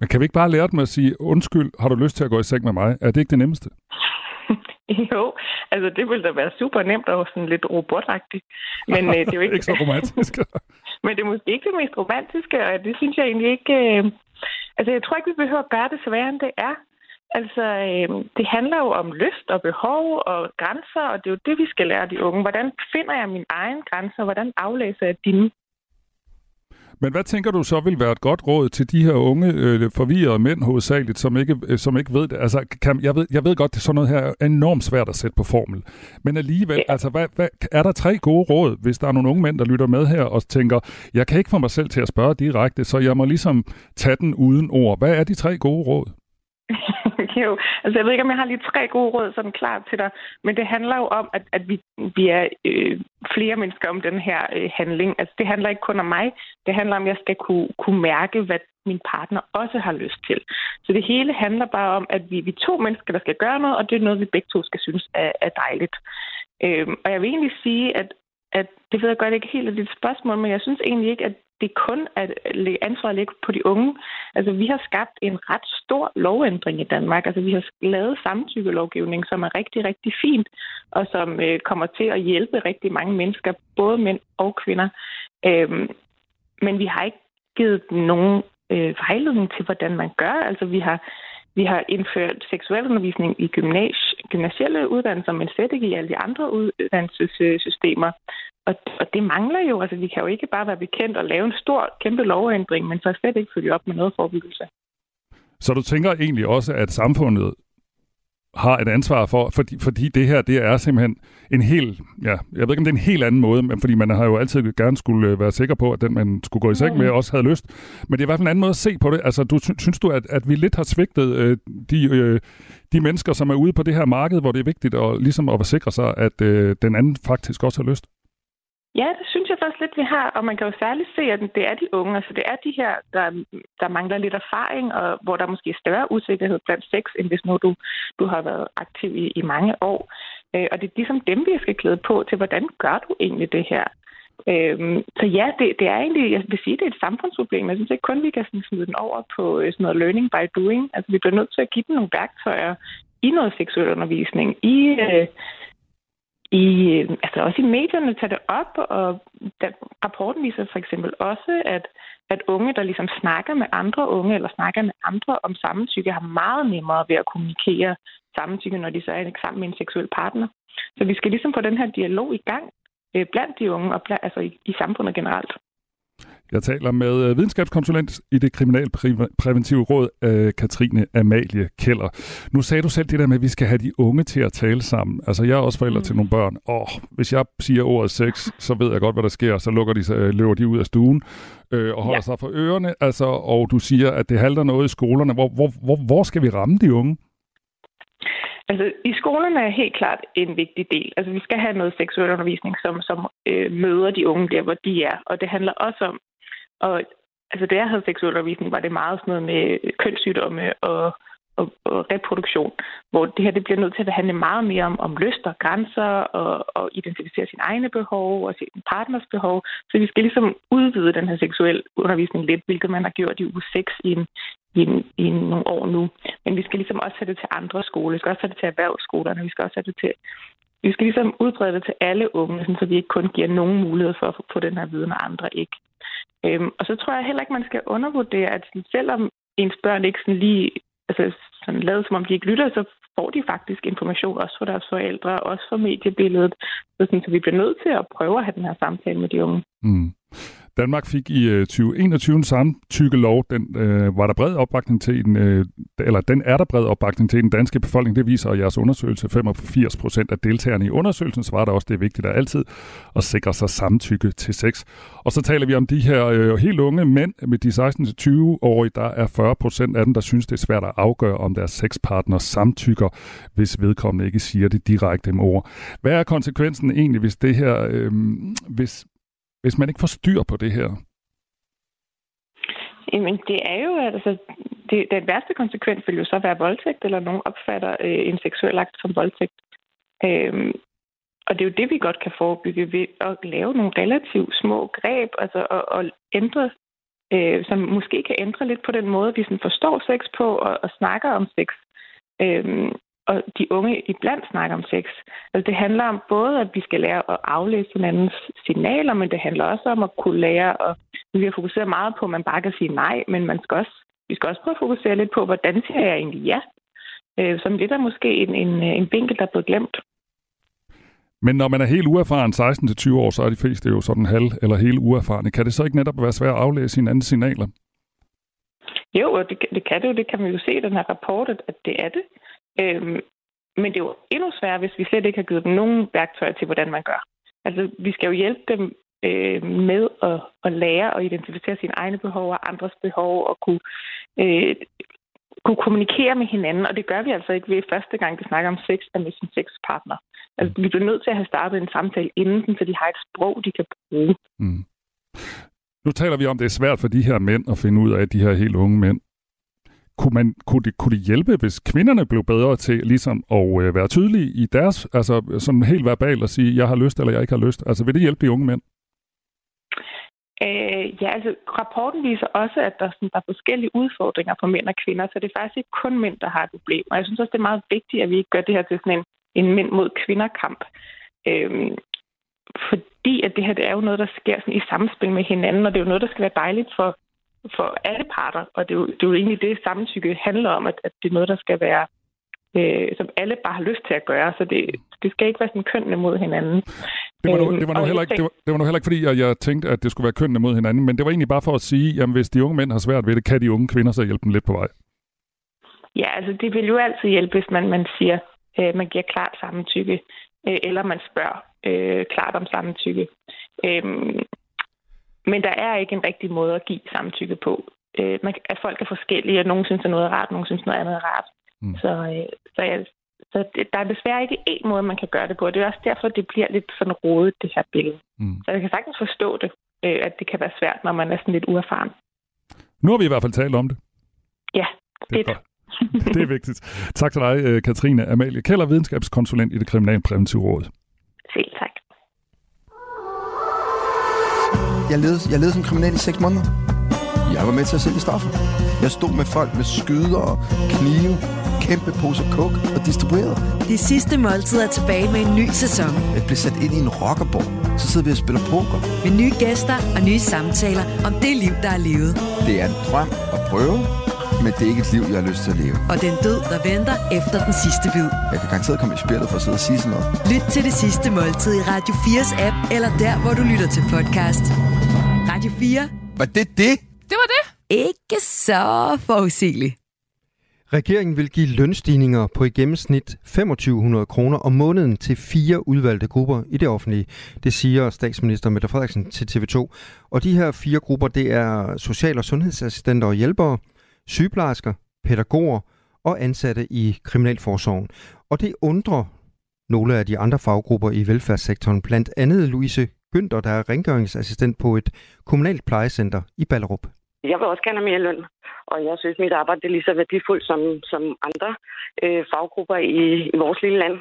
Men kan vi ikke bare lære dem at sige, undskyld, har du lyst til at gå i seng med mig? Er det ikke det nemmeste? *laughs* jo, altså det ville da være super nemt og sådan lidt robotagtigt. Men øh, det er jo ikke... *laughs* ikke så romantisk. *laughs* men det er måske ikke det mest romantiske, og det synes jeg egentlig ikke... Øh... Altså jeg tror ikke, vi behøver at gøre det sværere, end det er. Altså, øh, det handler jo om lyst og behov og grænser, og det er jo det, vi skal lære de unge. Hvordan finder jeg min egen grænser? Hvordan aflæser jeg dine? Men hvad tænker du så vil være et godt råd til de her unge øh, forvirrede mænd hovedsageligt, som ikke, øh, som ikke ved det? Altså, kan, jeg, ved, jeg ved godt, at sådan noget her er enormt svært at sætte på formel. Men alligevel, ja. altså, hvad, hvad, er der tre gode råd, hvis der er nogle unge mænd, der lytter med her og tænker, jeg kan ikke få mig selv til at spørge direkte, så jeg må ligesom tage den uden ord. Hvad er de tre gode råd? Jo, altså jeg ved ikke, om jeg har lige tre gode råd sådan klar til dig, men det handler jo om, at, at vi, vi er øh, flere mennesker om den her øh, handling. Altså det handler ikke kun om mig, det handler om, at jeg skal kunne, kunne mærke, hvad min partner også har lyst til. Så det hele handler bare om, at vi, vi er to mennesker, der skal gøre noget, og det er noget, vi begge to skal synes er, er dejligt. Øhm, og jeg vil egentlig sige, at, at det ved jeg godt ikke helt af dit spørgsmål, men jeg synes egentlig ikke, at det kun er at ansvaret ligger på de unge. Altså, vi har skabt en ret stor lovændring i Danmark. Altså, vi har lavet samtykkelovgivning, som er rigtig, rigtig fint, og som øh, kommer til at hjælpe rigtig mange mennesker, både mænd og kvinder. Øhm, men vi har ikke givet nogen øh, vejledning til, hvordan man gør. Altså, vi har vi har indført seksualundervisning i gymnas- gymnasielle uddannelser, men slet ikke i alle de andre uddannelsessystemer. Og, og det mangler jo. Altså, vi kan jo ikke bare være bekendt og lave en stor, kæmpe lovændring, men så slet ikke følge op med noget forebyggelse. Så du tænker egentlig også, at samfundet har et ansvar for, fordi, fordi det her, det er simpelthen en helt, ja, jeg ved ikke, om det er en helt anden måde, men fordi man har jo altid gerne skulle øh, være sikker på, at den, man skulle gå i seng med, mm. også havde lyst. Men det er i hvert fald en anden måde at se på det. Altså, du, synes du, at, at vi lidt har svigtet øh, de, øh, de mennesker, som er ude på det her marked, hvor det er vigtigt at, ligesom at sikre sig, at øh, den anden faktisk også har lyst? Ja, det synes jeg faktisk lidt, vi har, og man kan jo særligt se, at det er de unge, altså det er de her, der, der mangler lidt erfaring, og hvor der måske er større usikkerhed blandt sex, end hvis nu du, du har været aktiv i, i mange år. Øh, og det er ligesom dem, vi skal klæde på til, hvordan gør du egentlig det her? Øhm, så ja, det, det er egentlig, jeg vil sige, det er et samfundsproblem. Jeg synes ikke kun, vi kan sådan smide den over på øh, sådan noget learning by doing. Altså vi bliver nødt til at give dem nogle værktøjer i noget seksuel undervisning, i... Øh, i, øh, altså også i medierne tager det op, og der, rapporten viser for eksempel også, at, at unge, der ligesom snakker med andre unge, eller snakker med andre om samtykke, har meget nemmere ved at kommunikere samtykke, når de så er sammen med en seksuel partner. Så vi skal ligesom få den her dialog i gang øh, blandt de unge, og blandt, altså i, i samfundet generelt. Jeg taler med øh, videnskabskonsulent i det kriminalpræventive råd, øh, Katrine Amalie Keller. Nu sagde du selv det der med, at vi skal have de unge til at tale sammen. Altså, jeg er også forælder mm. til nogle børn, og hvis jeg siger ordet sex, så ved jeg godt, hvad der sker. Så lukker de, øh, løber de ud af stuen øh, og holder ja. sig for ørerne. Altså, og du siger, at det halter noget i skolerne. Hvor, hvor, hvor, hvor skal vi ramme de unge? Altså, i skolerne er helt klart en vigtig del. Altså, vi skal have noget seksuel undervisning, som, som øh, møder de unge der, hvor de er. Og det handler også om og altså, da jeg havde seksualundervisning, var det meget sådan noget med kønssygdomme og, og, og reproduktion, hvor det her det bliver nødt til at handle meget mere om, om lyst og grænser og, og identificere sine egne behov og sin partners behov. Så vi skal ligesom udvide den her seksuel undervisning lidt, hvilket man har gjort i uge 6 i, en, i, en, i nogle år nu. Men vi skal ligesom også have det til andre skoler. Vi skal også have det til erhvervsskolerne. Vi skal også have det til vi skal ligesom udbrede det til alle unge, så vi ikke kun giver nogen mulighed for at få den her viden, og andre ikke. Øhm, og så tror jeg heller ikke, man skal undervurdere, at selvom ens børn ikke sådan lige altså, sådan lavet, som om de ikke lytter, så får de faktisk information også fra deres forældre, også fra mediebilledet. Så, sådan, så vi bliver nødt til at prøve at have den her samtale med de unge. Mm. Danmark fik i øh, 2021 en samtykkelov. Den øh, var der bred opbakning til den, øh, eller den er der bred opbakning til i den danske befolkning. Det viser jeres undersøgelse. 85 procent af deltagerne i undersøgelsen svarer der også, det er vigtigt at altid at sikre sig samtykke til sex. Og så taler vi om de her øh, helt unge mænd med de 16-20-årige. Der er 40 procent af dem, der synes, det er svært at afgøre, om deres sexpartner samtykker, hvis vedkommende ikke siger det direkte med ord. Hvad er konsekvensen egentlig, hvis det her, øh, hvis, hvis man ikke får styr på det her? Jamen, det er jo, altså, det, den værste konsekvens vil jo så være voldtægt, eller nogen opfatter øh, en seksuel akt som voldtægt. Øhm, og det er jo det, vi godt kan forebygge ved at lave nogle relativt små greb, altså at, at ændre, øh, som måske kan ændre lidt på den måde, vi sådan forstår sex på og, og snakker om sex. Øhm, og de unge iblandt snakker om sex. Altså det handler om både, at vi skal lære at aflæse hinandens signaler, men det handler også om at kunne lære at... Vi har fokuseret meget på, at man bare kan sige nej, men man skal også, vi skal også prøve at fokusere lidt på, hvordan siger jeg egentlig ja? Øh, som lidt er måske en, en, en vinkel, der er blevet glemt. Men når man er helt uerfaren, 16-20 år, så er de fleste jo sådan halv eller helt uerfarne. Kan det så ikke netop være svært at aflæse hinandens signaler? Jo, og det, det kan det jo. Det kan man jo se i den her rapport, at det er det. Øhm, men det er jo endnu sværere, hvis vi slet ikke har givet dem nogen værktøjer til, hvordan man gør. Altså, vi skal jo hjælpe dem øh, med at, at lære og identificere sine egne behov og andres behov og kunne, øh, kunne kommunikere med hinanden. Og det gør vi altså ikke ved første gang, vi snakker om sex og med sin sexpartner. Altså, vi bliver nødt til at have startet en samtale inden, så de har et sprog, de kan bruge. Mm. Nu taler vi om, at det er svært for de her mænd at finde ud af, de her helt unge mænd, kunne, man, kunne, det, kunne det hjælpe, hvis kvinderne blev bedre til ligesom at øh, være tydelige i deres, altså sådan helt verbalt at sige, jeg har lyst eller jeg ikke har lyst? Altså vil det hjælpe de unge mænd? Øh, ja, altså rapporten viser også, at der, sådan, der er forskellige udfordringer for mænd og kvinder, så det er faktisk ikke kun mænd, der har et problem. Og jeg synes også, det er meget vigtigt, at vi ikke gør det her til sådan en, en mænd mod kvinderkamp. Øh, fordi at det her det er jo noget, der sker sådan i samspil med hinanden, og det er jo noget, der skal være dejligt for for alle parter, og det er jo, det er jo egentlig det, samtykke handler om, at, at det er noget, der skal være, øh, som alle bare har lyst til at gøre, så det, det skal ikke være sådan kønnene mod hinanden. Det var, nu, det, var nu heller ikke, det, var, det var nu heller ikke, fordi jeg, jeg tænkte, at det skulle være kønnene mod hinanden, men det var egentlig bare for at sige, at hvis de unge mænd har svært ved det, kan de unge kvinder så hjælpe dem lidt på vej? Ja, altså det vil jo altid hjælpe, hvis man, man siger, øh, man giver klart samtykke, øh, eller man spørger øh, klart om samtykke. Øh, men der er ikke en rigtig måde at give samtykke på. Øh, man, at folk er forskellige, og nogen synes, at noget er rart, nogen synes, noget andet er rart. Mm. Så, øh, så, jeg, så det, der er desværre ikke én måde, man kan gøre det på. Det er også derfor, det bliver lidt sådan rodet, det her billede. Mm. Så jeg kan sagtens forstå det, øh, at det kan være svært, når man er sådan lidt uerfaren. Nu har vi i hvert fald talt om det. Ja, det er, *laughs* det er vigtigt. Tak til dig, øh, Katrine Amalie Keller, videnskabskonsulent i det Kriminalpræventive Råd. Selv tak. Jeg levede, jeg levede som kriminel i seks måneder. Jeg var med til at sælge stoffer. Jeg stod med folk med skyder og knive, kæmpe poser coke og distribuerede. Det sidste måltid er tilbage med en ny sæson. Jeg blev sat ind i en rockerborg. Så sidder vi og spiller poker. Med nye gæster og nye samtaler om det liv, der er levet. Det er en drøm at prøve, men det er ikke et liv, jeg har lyst til at leve. Og den død, der venter efter den sidste bid. Jeg kan garanteret komme i spillet for at sidde og sige sådan noget. Lyt til det sidste måltid i Radio 4's app, eller der, hvor du lytter til podcast. Radio 4. Var det det? Det var det. Ikke så forudsigeligt. Regeringen vil give lønstigninger på i gennemsnit 2500 kroner om måneden til fire udvalgte grupper i det offentlige. Det siger statsminister Mette Frederiksen til TV2. Og de her fire grupper, det er social- og sundhedsassistenter og hjælpere, sygeplejersker, pædagoger og ansatte i Kriminalforsorgen. Og det undrer nogle af de andre faggrupper i velfærdssektoren, blandt andet Louise Günther, der er rengøringsassistent på et kommunalt plejecenter i Ballerup. Jeg vil også gerne have mere løn, og jeg synes, mit arbejde er lige så værdifuldt som, som andre øh, faggrupper i, i vores lille land,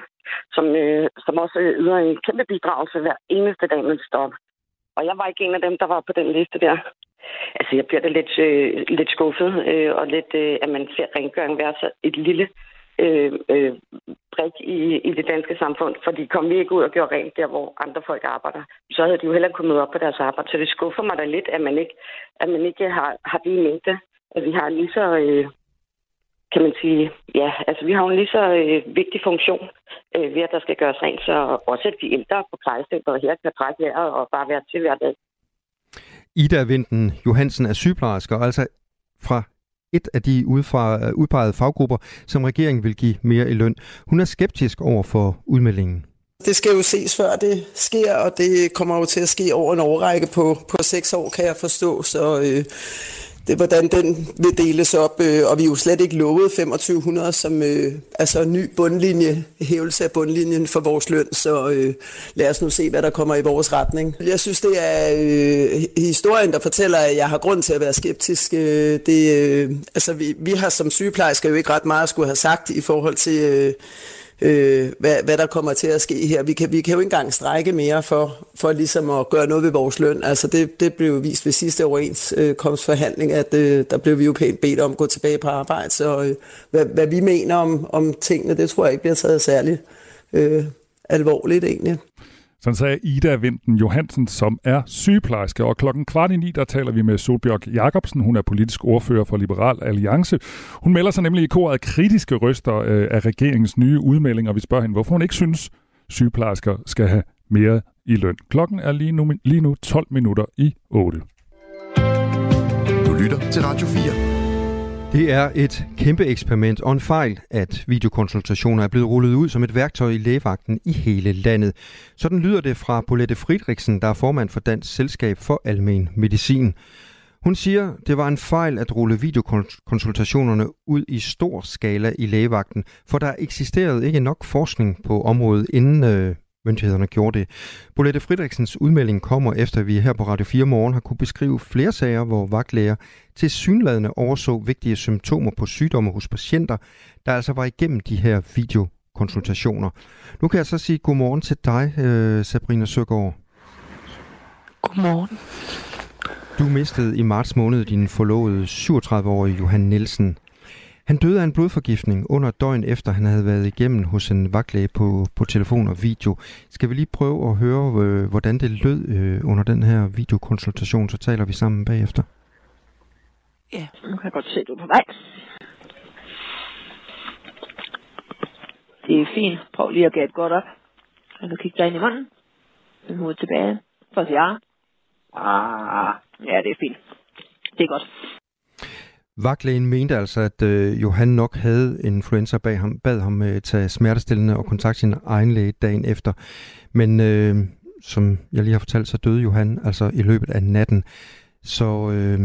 som, øh, som også yder en kæmpe bidrag til hver eneste dag, man står op. Og jeg var ikke en af dem, der var på den liste der. Altså, jeg bliver da lidt, øh, lidt skuffet, øh, og lidt, øh, at man ser rengøring være så et lille øh, øh, brik i, i det danske samfund. Fordi kom vi ikke ud og gjorde rent der, hvor andre folk arbejder, så havde de jo heller kunnet op på deres arbejde. Så det skuffer mig da lidt, at man ikke, at man ikke har, har det i mente, at vi har lige så... Øh, kan man sige, ja, altså vi har jo en lige så øh, vigtig funktion øh, ved, at der skal gøres rent, så også at de ældre på plejestemplet her kan trække vejret og bare være til hver dag. Ida Vinden Johansen er sygeplejerske og altså fra et af de udfra, udpegede faggrupper, som regeringen vil give mere i løn. Hun er skeptisk over for udmeldingen. Det skal jo ses før det sker, og det kommer jo til at ske over en overrække på, på seks år, kan jeg forstå. Så øh, det, hvordan den vil deles op, øh, og vi er jo slet ikke lovet 2500 som øh, altså ny bundlinje, hævelse af bundlinjen for vores løn, så øh, lad os nu se, hvad der kommer i vores retning. Jeg synes, det er øh, historien, der fortæller, at jeg har grund til at være skeptisk. Øh, det, øh, altså, vi, vi har som sygeplejersker jo ikke ret meget at skulle have sagt i forhold til... Øh, øh, hvad, hvad der kommer til at ske her. Vi kan, vi kan jo ikke engang strække mere for, for ligesom at gøre noget ved vores løn. Altså det, det blev vist ved sidste overenskomstforhandling, at øh, der blev vi jo pænt bedt om at gå tilbage på arbejde. Så øh, hvad, hvad vi mener om, om tingene, det tror jeg ikke bliver taget særligt øh, alvorligt egentlig. Sådan sagde Ida Vinden Johansen, som er sygeplejerske. Og klokken kvart i ni, der taler vi med Solbjørg Jacobsen. Hun er politisk ordfører for Liberal Alliance. Hun melder sig nemlig i koret af kritiske røster øh, af regeringens nye udmeldinger. Vi spørger hende, hvorfor hun ikke synes, sygeplejersker skal have mere i løn. Klokken er lige nu, lige nu 12 minutter i 8. Du lytter til Radio 4. Det er et kæmpe eksperiment og en fejl, at videokonsultationer er blevet rullet ud som et værktøj i lægevagten i hele landet. Sådan lyder det fra Bolette Friedrichsen, der er formand for Dansk Selskab for Almen Medicin. Hun siger, det var en fejl at rulle videokonsultationerne ud i stor skala i lægevagten, for der eksisterede ikke nok forskning på området, inden øh, myndighederne gjorde det. Bolette Fridriksens udmelding kommer efter, at vi her på Radio 4 Morgen har kunne beskrive flere sager, hvor vagtlæger til synladende overså vigtige symptomer på sygdomme hos patienter, der altså var igennem de her videokonsultationer. Nu kan jeg så sige godmorgen til dig, øh, Sabrina Søgaard. Godmorgen. Du mistede i marts måned din forlovede 37-årige Johan Nielsen. Han døde af en blodforgiftning under døgn efter, han havde været igennem hos en vagtlæge på, på telefon og video. Skal vi lige prøve at høre, øh, hvordan det lød øh, under den her videokonsultation, så taler vi sammen bagefter. Ja, nu kan jeg godt se, at du er på vej. Det er fint. Prøv lige at gætte godt op. Så kigge dig ind i munden. Den hoved tilbage. For at sige ja. Ah, ja, det er fint. Det er godt. Vagtlægen mente altså, at øh, Johan nok havde influenza bag ham, bad ham øh, tage smertestillende og kontakte sin egen læge dagen efter. Men øh, som jeg lige har fortalt, så døde Johan altså i løbet af natten. Så øh,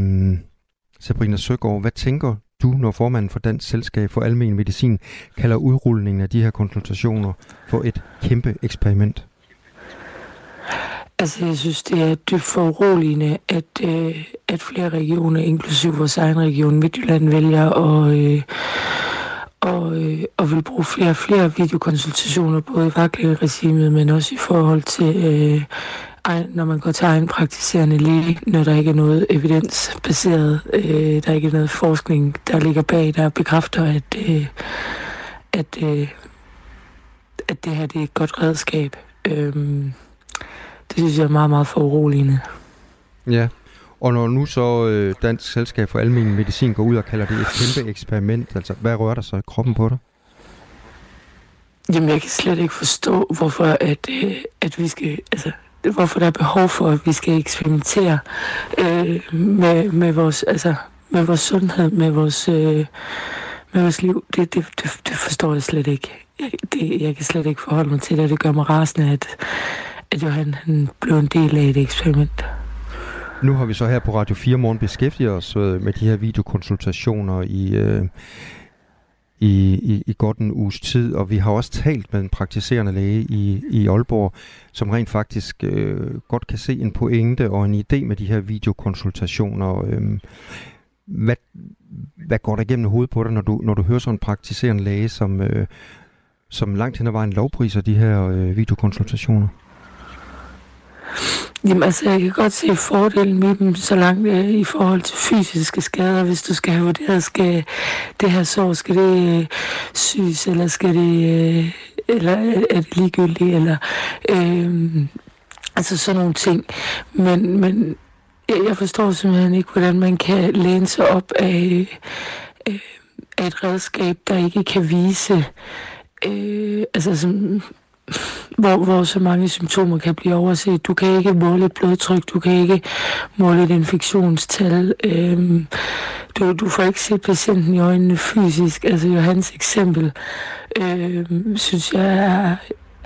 Sabrina Søgaard, hvad tænker du, når formanden for Dansk Selskab for Almen Medicin kalder udrulningen af de her konsultationer for et kæmpe eksperiment? Altså, jeg synes, det er dybt foruroligende, at, øh, at flere regioner, inklusive vores egen region Midtjylland, vælger at, øh, og, øh, og vil bruge flere og flere videokonsultationer, både i vagtlægeregimet, men også i forhold til, øh, når man går til egen praktiserende læge, når der ikke er noget evidensbaseret, øh, der ikke er noget forskning, der ligger bag, der bekræfter, at, øh, at, øh, at det her det er et godt redskab. Øh, det synes jeg er meget, meget foruroligende. Ja, og når nu så øh, Dansk Selskab for Almen Medicin går ud og kalder det et kæmpe eksperiment, altså hvad rører der så i kroppen på dig? Jamen, jeg kan slet ikke forstå, hvorfor at, øh, at vi skal, altså, hvorfor der er behov for, at vi skal eksperimentere øh, med, med, vores, altså, med vores sundhed, med vores, øh, med vores liv. Det, det, det, det forstår jeg slet ikke. Jeg, det, jeg kan slet ikke forholde mig til det, det gør mig rasende, at, at Johan han blev en del af et eksperiment. Nu har vi så her på Radio 4 Morgen beskæftiget os øh, med de her videokonsultationer i, øh, i, i, i godt en uges tid, og vi har også talt med en praktiserende læge i, i Aalborg, som rent faktisk øh, godt kan se en pointe og en idé med de her videokonsultationer. Øh, hvad, hvad går der igennem hovedet på dig, når du, når du hører sådan en praktiserende læge, som, øh, som langt hen ad vejen lovpriser de her øh, videokonsultationer? Jamen altså, jeg kan godt se fordelen med dem, så langt øh, i forhold til fysiske skader. Hvis du skal have vurderet, skal det her sår, skal det øh, syes, eller skal det, øh, eller er det ligegyldigt, eller øh, altså sådan nogle ting. Men, men jeg forstår simpelthen ikke, hvordan man kan læne sig op af, øh, af et redskab, der ikke kan vise, øh, altså som hvor, hvor så mange symptomer kan blive overset. Du kan ikke måle et blodtryk, du kan ikke måle et infektionstal. Øhm, du, du får ikke set patienten i øjnene fysisk. Altså Johans eksempel, øhm, synes jeg er,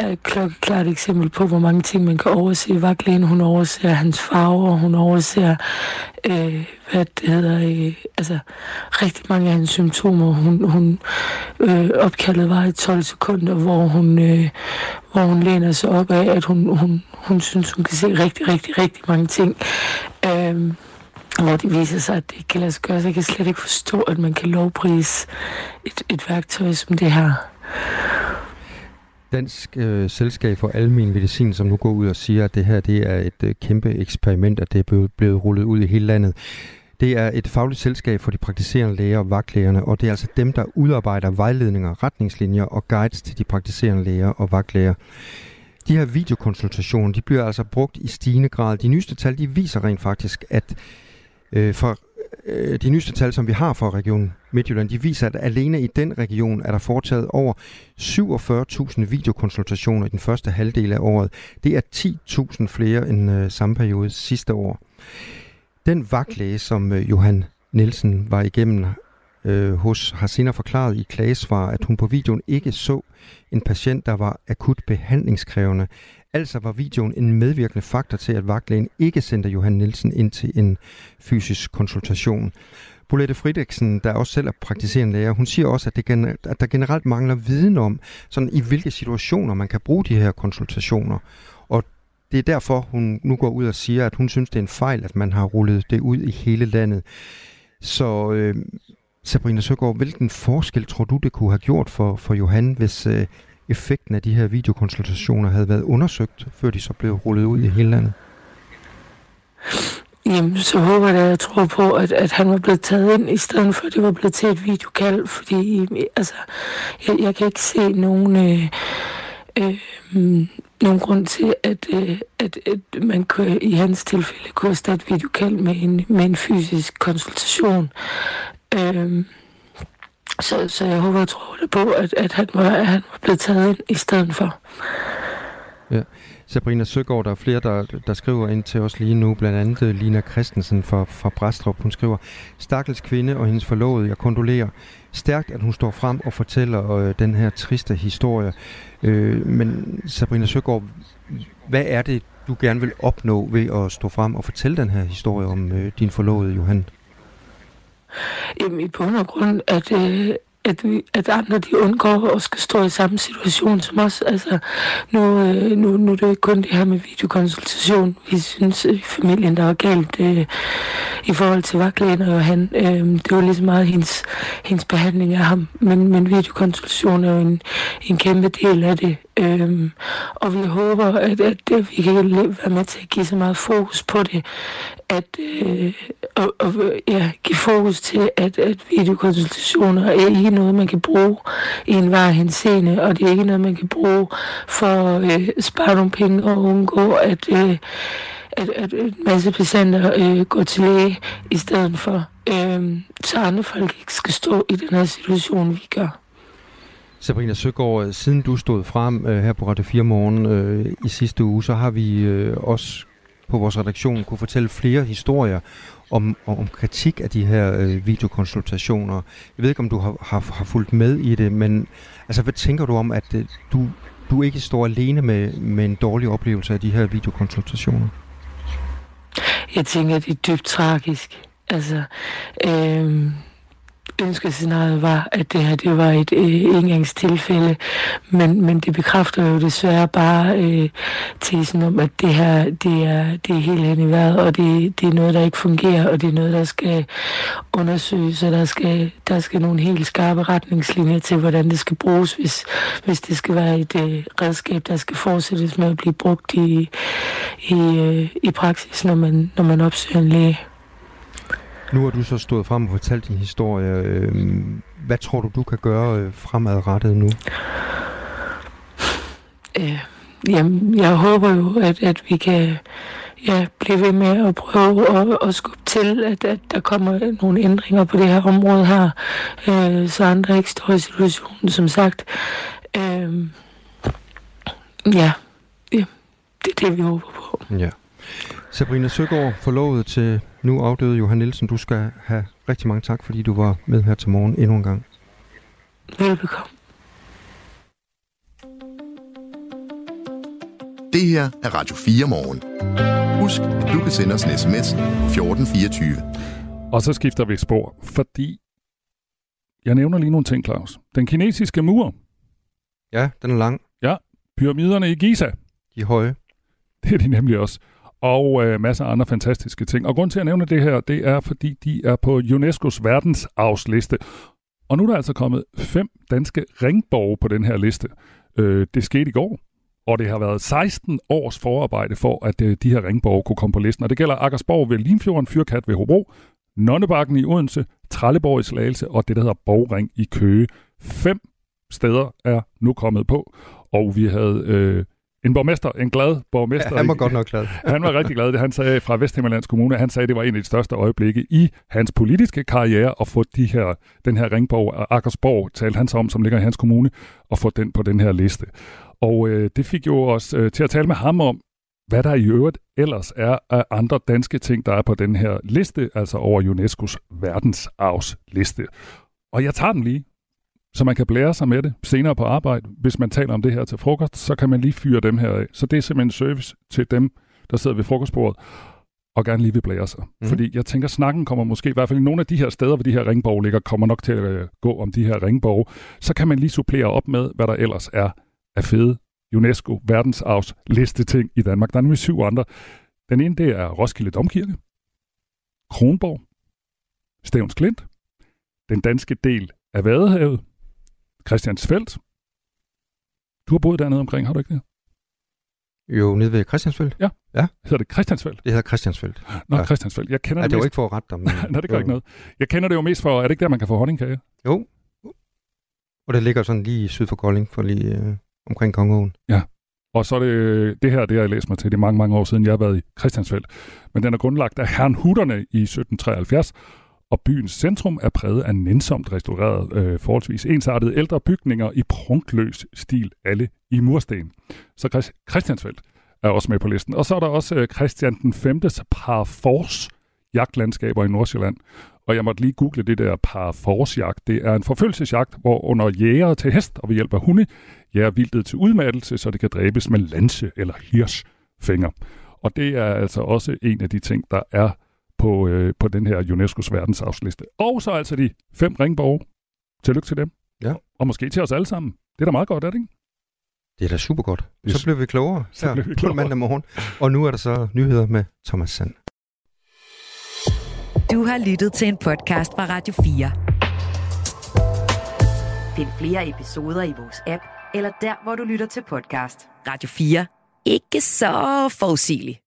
Øh, er et klokkeklart eksempel på, hvor mange ting man kan overse. Vagtlægen, hun overser hans farver, hun overser, øh, hvad det hedder, øh, altså rigtig mange af hans symptomer. Hun, hun øh, opkaldet var i 12 sekunder, hvor hun, øh, hvor hun læner sig op af, at hun, hun, hun synes, hun kan se rigtig, rigtig, rigtig mange ting. Øh, hvor det viser sig, at det ikke kan lade sig gøre. Så jeg kan slet ikke forstå, at man kan lovprise et, et værktøj som det her. Dansk øh, Selskab for Almen Medicin, som nu går ud og siger, at det her det er et øh, kæmpe eksperiment, at det er blevet, blevet rullet ud i hele landet. Det er et fagligt selskab for de praktiserende læger og vagtlægerne, og det er altså dem, der udarbejder vejledninger, retningslinjer og guides til de praktiserende læger og vagtlæger. De her videokonsultationer, de bliver altså brugt i stigende grad. De nyeste tal, de viser rent faktisk, at øh, for øh, de nyeste tal, som vi har for Region Midtjylland, de viser, at alene i den region er der foretaget over 47.000 videokonsultationer i den første halvdel af året. Det er 10.000 flere end øh, samme periode sidste år. Den vagtlæge, som øh, Johan Nielsen var igennem øh, hos, har senere forklaret i klagesvar, at hun på videoen ikke så en patient, der var akut behandlingskrævende. Altså var videoen en medvirkende faktor til, at vagtlægen ikke sendte Johan Nielsen ind til en fysisk konsultation. Bolette Fridiksen, der også selv er praktiserende læger, hun siger også, at, det, at der generelt mangler viden om, sådan i hvilke situationer man kan bruge de her konsultationer. Og det er derfor, hun nu går ud og siger, at hun synes, det er en fejl, at man har rullet det ud i hele landet. Så øh, Sabrina Søgaard, hvilken forskel tror du, det kunne have gjort for, for Johan, hvis øh, effekten af de her videokonsultationer havde været undersøgt, før de så blev rullet ud i hele landet? Jamen, så håber jeg, at jeg tror på, at, at han var blevet taget ind, i stedet for, at det var blevet til et videokald, fordi altså, jeg, jeg kan ikke se nogen, øh, øh, nogen grund til, at, øh, at, at man kunne, i hans tilfælde kunne erstatte videokald med en, med en fysisk konsultation. Øhm, så, så jeg håber og tror det på, at, at han, var, at han var blevet taget ind i stedet for. Ja. Sabrina Søgaard, der er flere, der, der skriver ind til os lige nu, blandt andet øh, Lina Christensen fra, fra Brastrup. Hun skriver, Stakkels kvinde og hendes forlovede, jeg kondolerer. Stærkt, at hun står frem og fortæller øh, den her triste historie. Øh, men Sabrina Søgaard, hvad er det, du gerne vil opnå ved at stå frem og fortælle den her historie om øh, din forlovede, Johan? Jamen i bund og grund, at, øh, at, vi, at andre de undgår at skal stå i samme situation som os. Altså, nu, øh, nu, nu er det ikke kun det her med videokonsultation. Vi synes i familien, der var galt øh, i forhold til vagtlægen og Johan. Øh, det var ligesom meget hendes, hendes behandling af ham. Men, men videokonsultation er jo en, en kæmpe del af det. Øhm, og vi håber, at, at, det, vi kan være med til at give så meget fokus på det, at øh, og, og, ja, give fokus til, at, at videokonsultationer er ikke noget, man kan bruge i en var henseende, og det er ikke noget, man kan bruge for øh, at øh, spare nogle penge og undgå, at, øh, at, at en masse patienter øh, går til læge i stedet for, øh, så andre folk ikke skal stå i den her situation, vi gør. Sabrina Søgaard, øh, siden du stod frem øh, her på Radio 4 Morgen øh, i sidste uge, så har vi øh, også på vores redaktion kunne fortælle flere historier om, om kritik af de her øh, videokonsultationer. Jeg ved ikke, om du har, har, har fulgt med i det, men altså, hvad tænker du om, at øh, du, du ikke står alene med, med en dårlig oplevelse af de her videokonsultationer? Jeg tænker, at det er dybt tragisk. Altså, øh, ønskescenariet var, at det her det var et øh, engangstilfælde, men, men det bekræfter jo desværre bare øh, tesen om, at det her det er, det er helt hen i vejret, og det, det er noget, der ikke fungerer, og det er noget, der skal undersøges, og der skal, der skal nogle helt skarpe retningslinjer til, hvordan det skal bruges, hvis, hvis det skal være et øh, redskab, der skal fortsættes med at blive brugt i, i, øh, i praksis, når man, når man opsøger en læge. Nu har du så stået frem og fortalt din historie. Øhm, hvad tror du, du kan gøre øh, fremadrettet nu? Øh, jamen, jeg håber jo, at, at vi kan ja, blive ved med at prøve at, at skubbe til, at, at der kommer nogle ændringer på det her område her, øh, så andre ikke står i situationen, som sagt. Øh, ja, ja, det er det, vi håber på. Ja. Sabrina Søgaard, forlovet til nu afdøde Johan Nielsen. Du skal have rigtig mange tak, fordi du var med her til morgen endnu en gang. Velbekomme. Det her er Radio 4 morgen. Husk, at du kan sende os en sms 1424. Og så skifter vi spor, fordi jeg nævner lige nogle ting, Claus. Den kinesiske mur. Ja, den er lang. Ja, pyramiderne i Giza. De er høje. Det er de nemlig også og øh, masser af andre fantastiske ting. Og grund til at nævne det her, det er, fordi de er på UNESCO's verdensarvsliste. Og nu er der altså kommet fem danske ringborge på den her liste. Øh, det skete i går, og det har været 16 års forarbejde for, at øh, de her ringborge kunne komme på listen. Og det gælder Akersborg ved Limfjorden, Fyrkat ved Hobro, Nonnebakken i Odense, Trelleborg i Slagelse og det, der hedder Borgring i Køge. Fem steder er nu kommet på, og vi havde øh, en borgmester, en glad borgmester. Ja, han var godt nok glad. *laughs* han var rigtig glad. Det han sagde fra Vesthimmerlands Kommune. Han sagde, at det var en af de største øjeblikke i hans politiske karriere at få de her, den her ringborg, Akersborg, talte han så om, som ligger i hans kommune, og få den på den her liste. Og øh, det fik jo os øh, til at tale med ham om, hvad der i øvrigt ellers er af andre danske ting, der er på den her liste, altså over UNESCO's verdensarvsliste. Og jeg tager den lige, så man kan blære sig med det senere på arbejde. Hvis man taler om det her til frokost, så kan man lige fyre dem her af. Så det er simpelthen en service til dem, der sidder ved frokostbordet og gerne lige vil blære sig. Mm. Fordi jeg tænker, snakken kommer måske, i hvert fald i nogle af de her steder, hvor de her ringborg ligger, kommer nok til at øh, gå om de her ringborg. Så kan man lige supplere op med, hvad der ellers er af fede UNESCO verdensarvs liste ting i Danmark. Der er nemlig syv andre. Den ene, det er Roskilde Domkirke, Kronborg, Stævns Klint, den danske del af Vadehavet, Christiansfeldt. Du har boet dernede omkring, har du ikke det? Jo, nede ved Christiansfeldt. Ja. ja. Hedder det Christiansfeldt? Det hedder Christiansfeldt. Nå, ja. Christiansfeldt. Jeg kender ja, det, det mest... var ikke for at rette dig. *laughs* Men... Nej, det gør jo. ikke noget. Jeg kender det jo mest for, er det ikke der, man kan få honningkage? Jo. Og det ligger sådan lige syd for Kolding, for lige øh, omkring Kongeåen. Ja. Og så er det, det her, det har jeg læst mig til, det er mange, mange år siden, jeg har været i Christiansfeldt. Men den er grundlagt af herren Hutterne i 1773, og byens centrum er præget af nænsomt restaureret, øh, forholdsvis ensartede ældre bygninger i prunkløs stil, alle i mursten. Så Christiansfeldt er også med på listen. Og så er der også øh, Christian den 5. Parforce jagtlandskaber i Nordsjælland. Og jeg måtte lige google det der Parforce-jagt. Det er en forfølgelsesjagt, hvor under jæger til hest og ved hjælp af hunde, jæger vildtet til udmattelse, så det kan dræbes med lanse eller hirsfænger. Og det er altså også en af de ting, der er på, øh, på den her UNESCO's verdensarvsliste. Og så altså de fem ringborg. Tillykke til dem. Ja. Og måske til os alle sammen. Det er da meget godt, er det ikke? Det er da super godt. Så blev vi klogere Så her blev vi på klogere. mandag morgen. Og nu er der så nyheder med Thomas Sand. Du har lyttet til en podcast fra Radio 4. Find flere episoder i vores app, eller der, hvor du lytter til podcast. Radio 4. Ikke så forudsigeligt.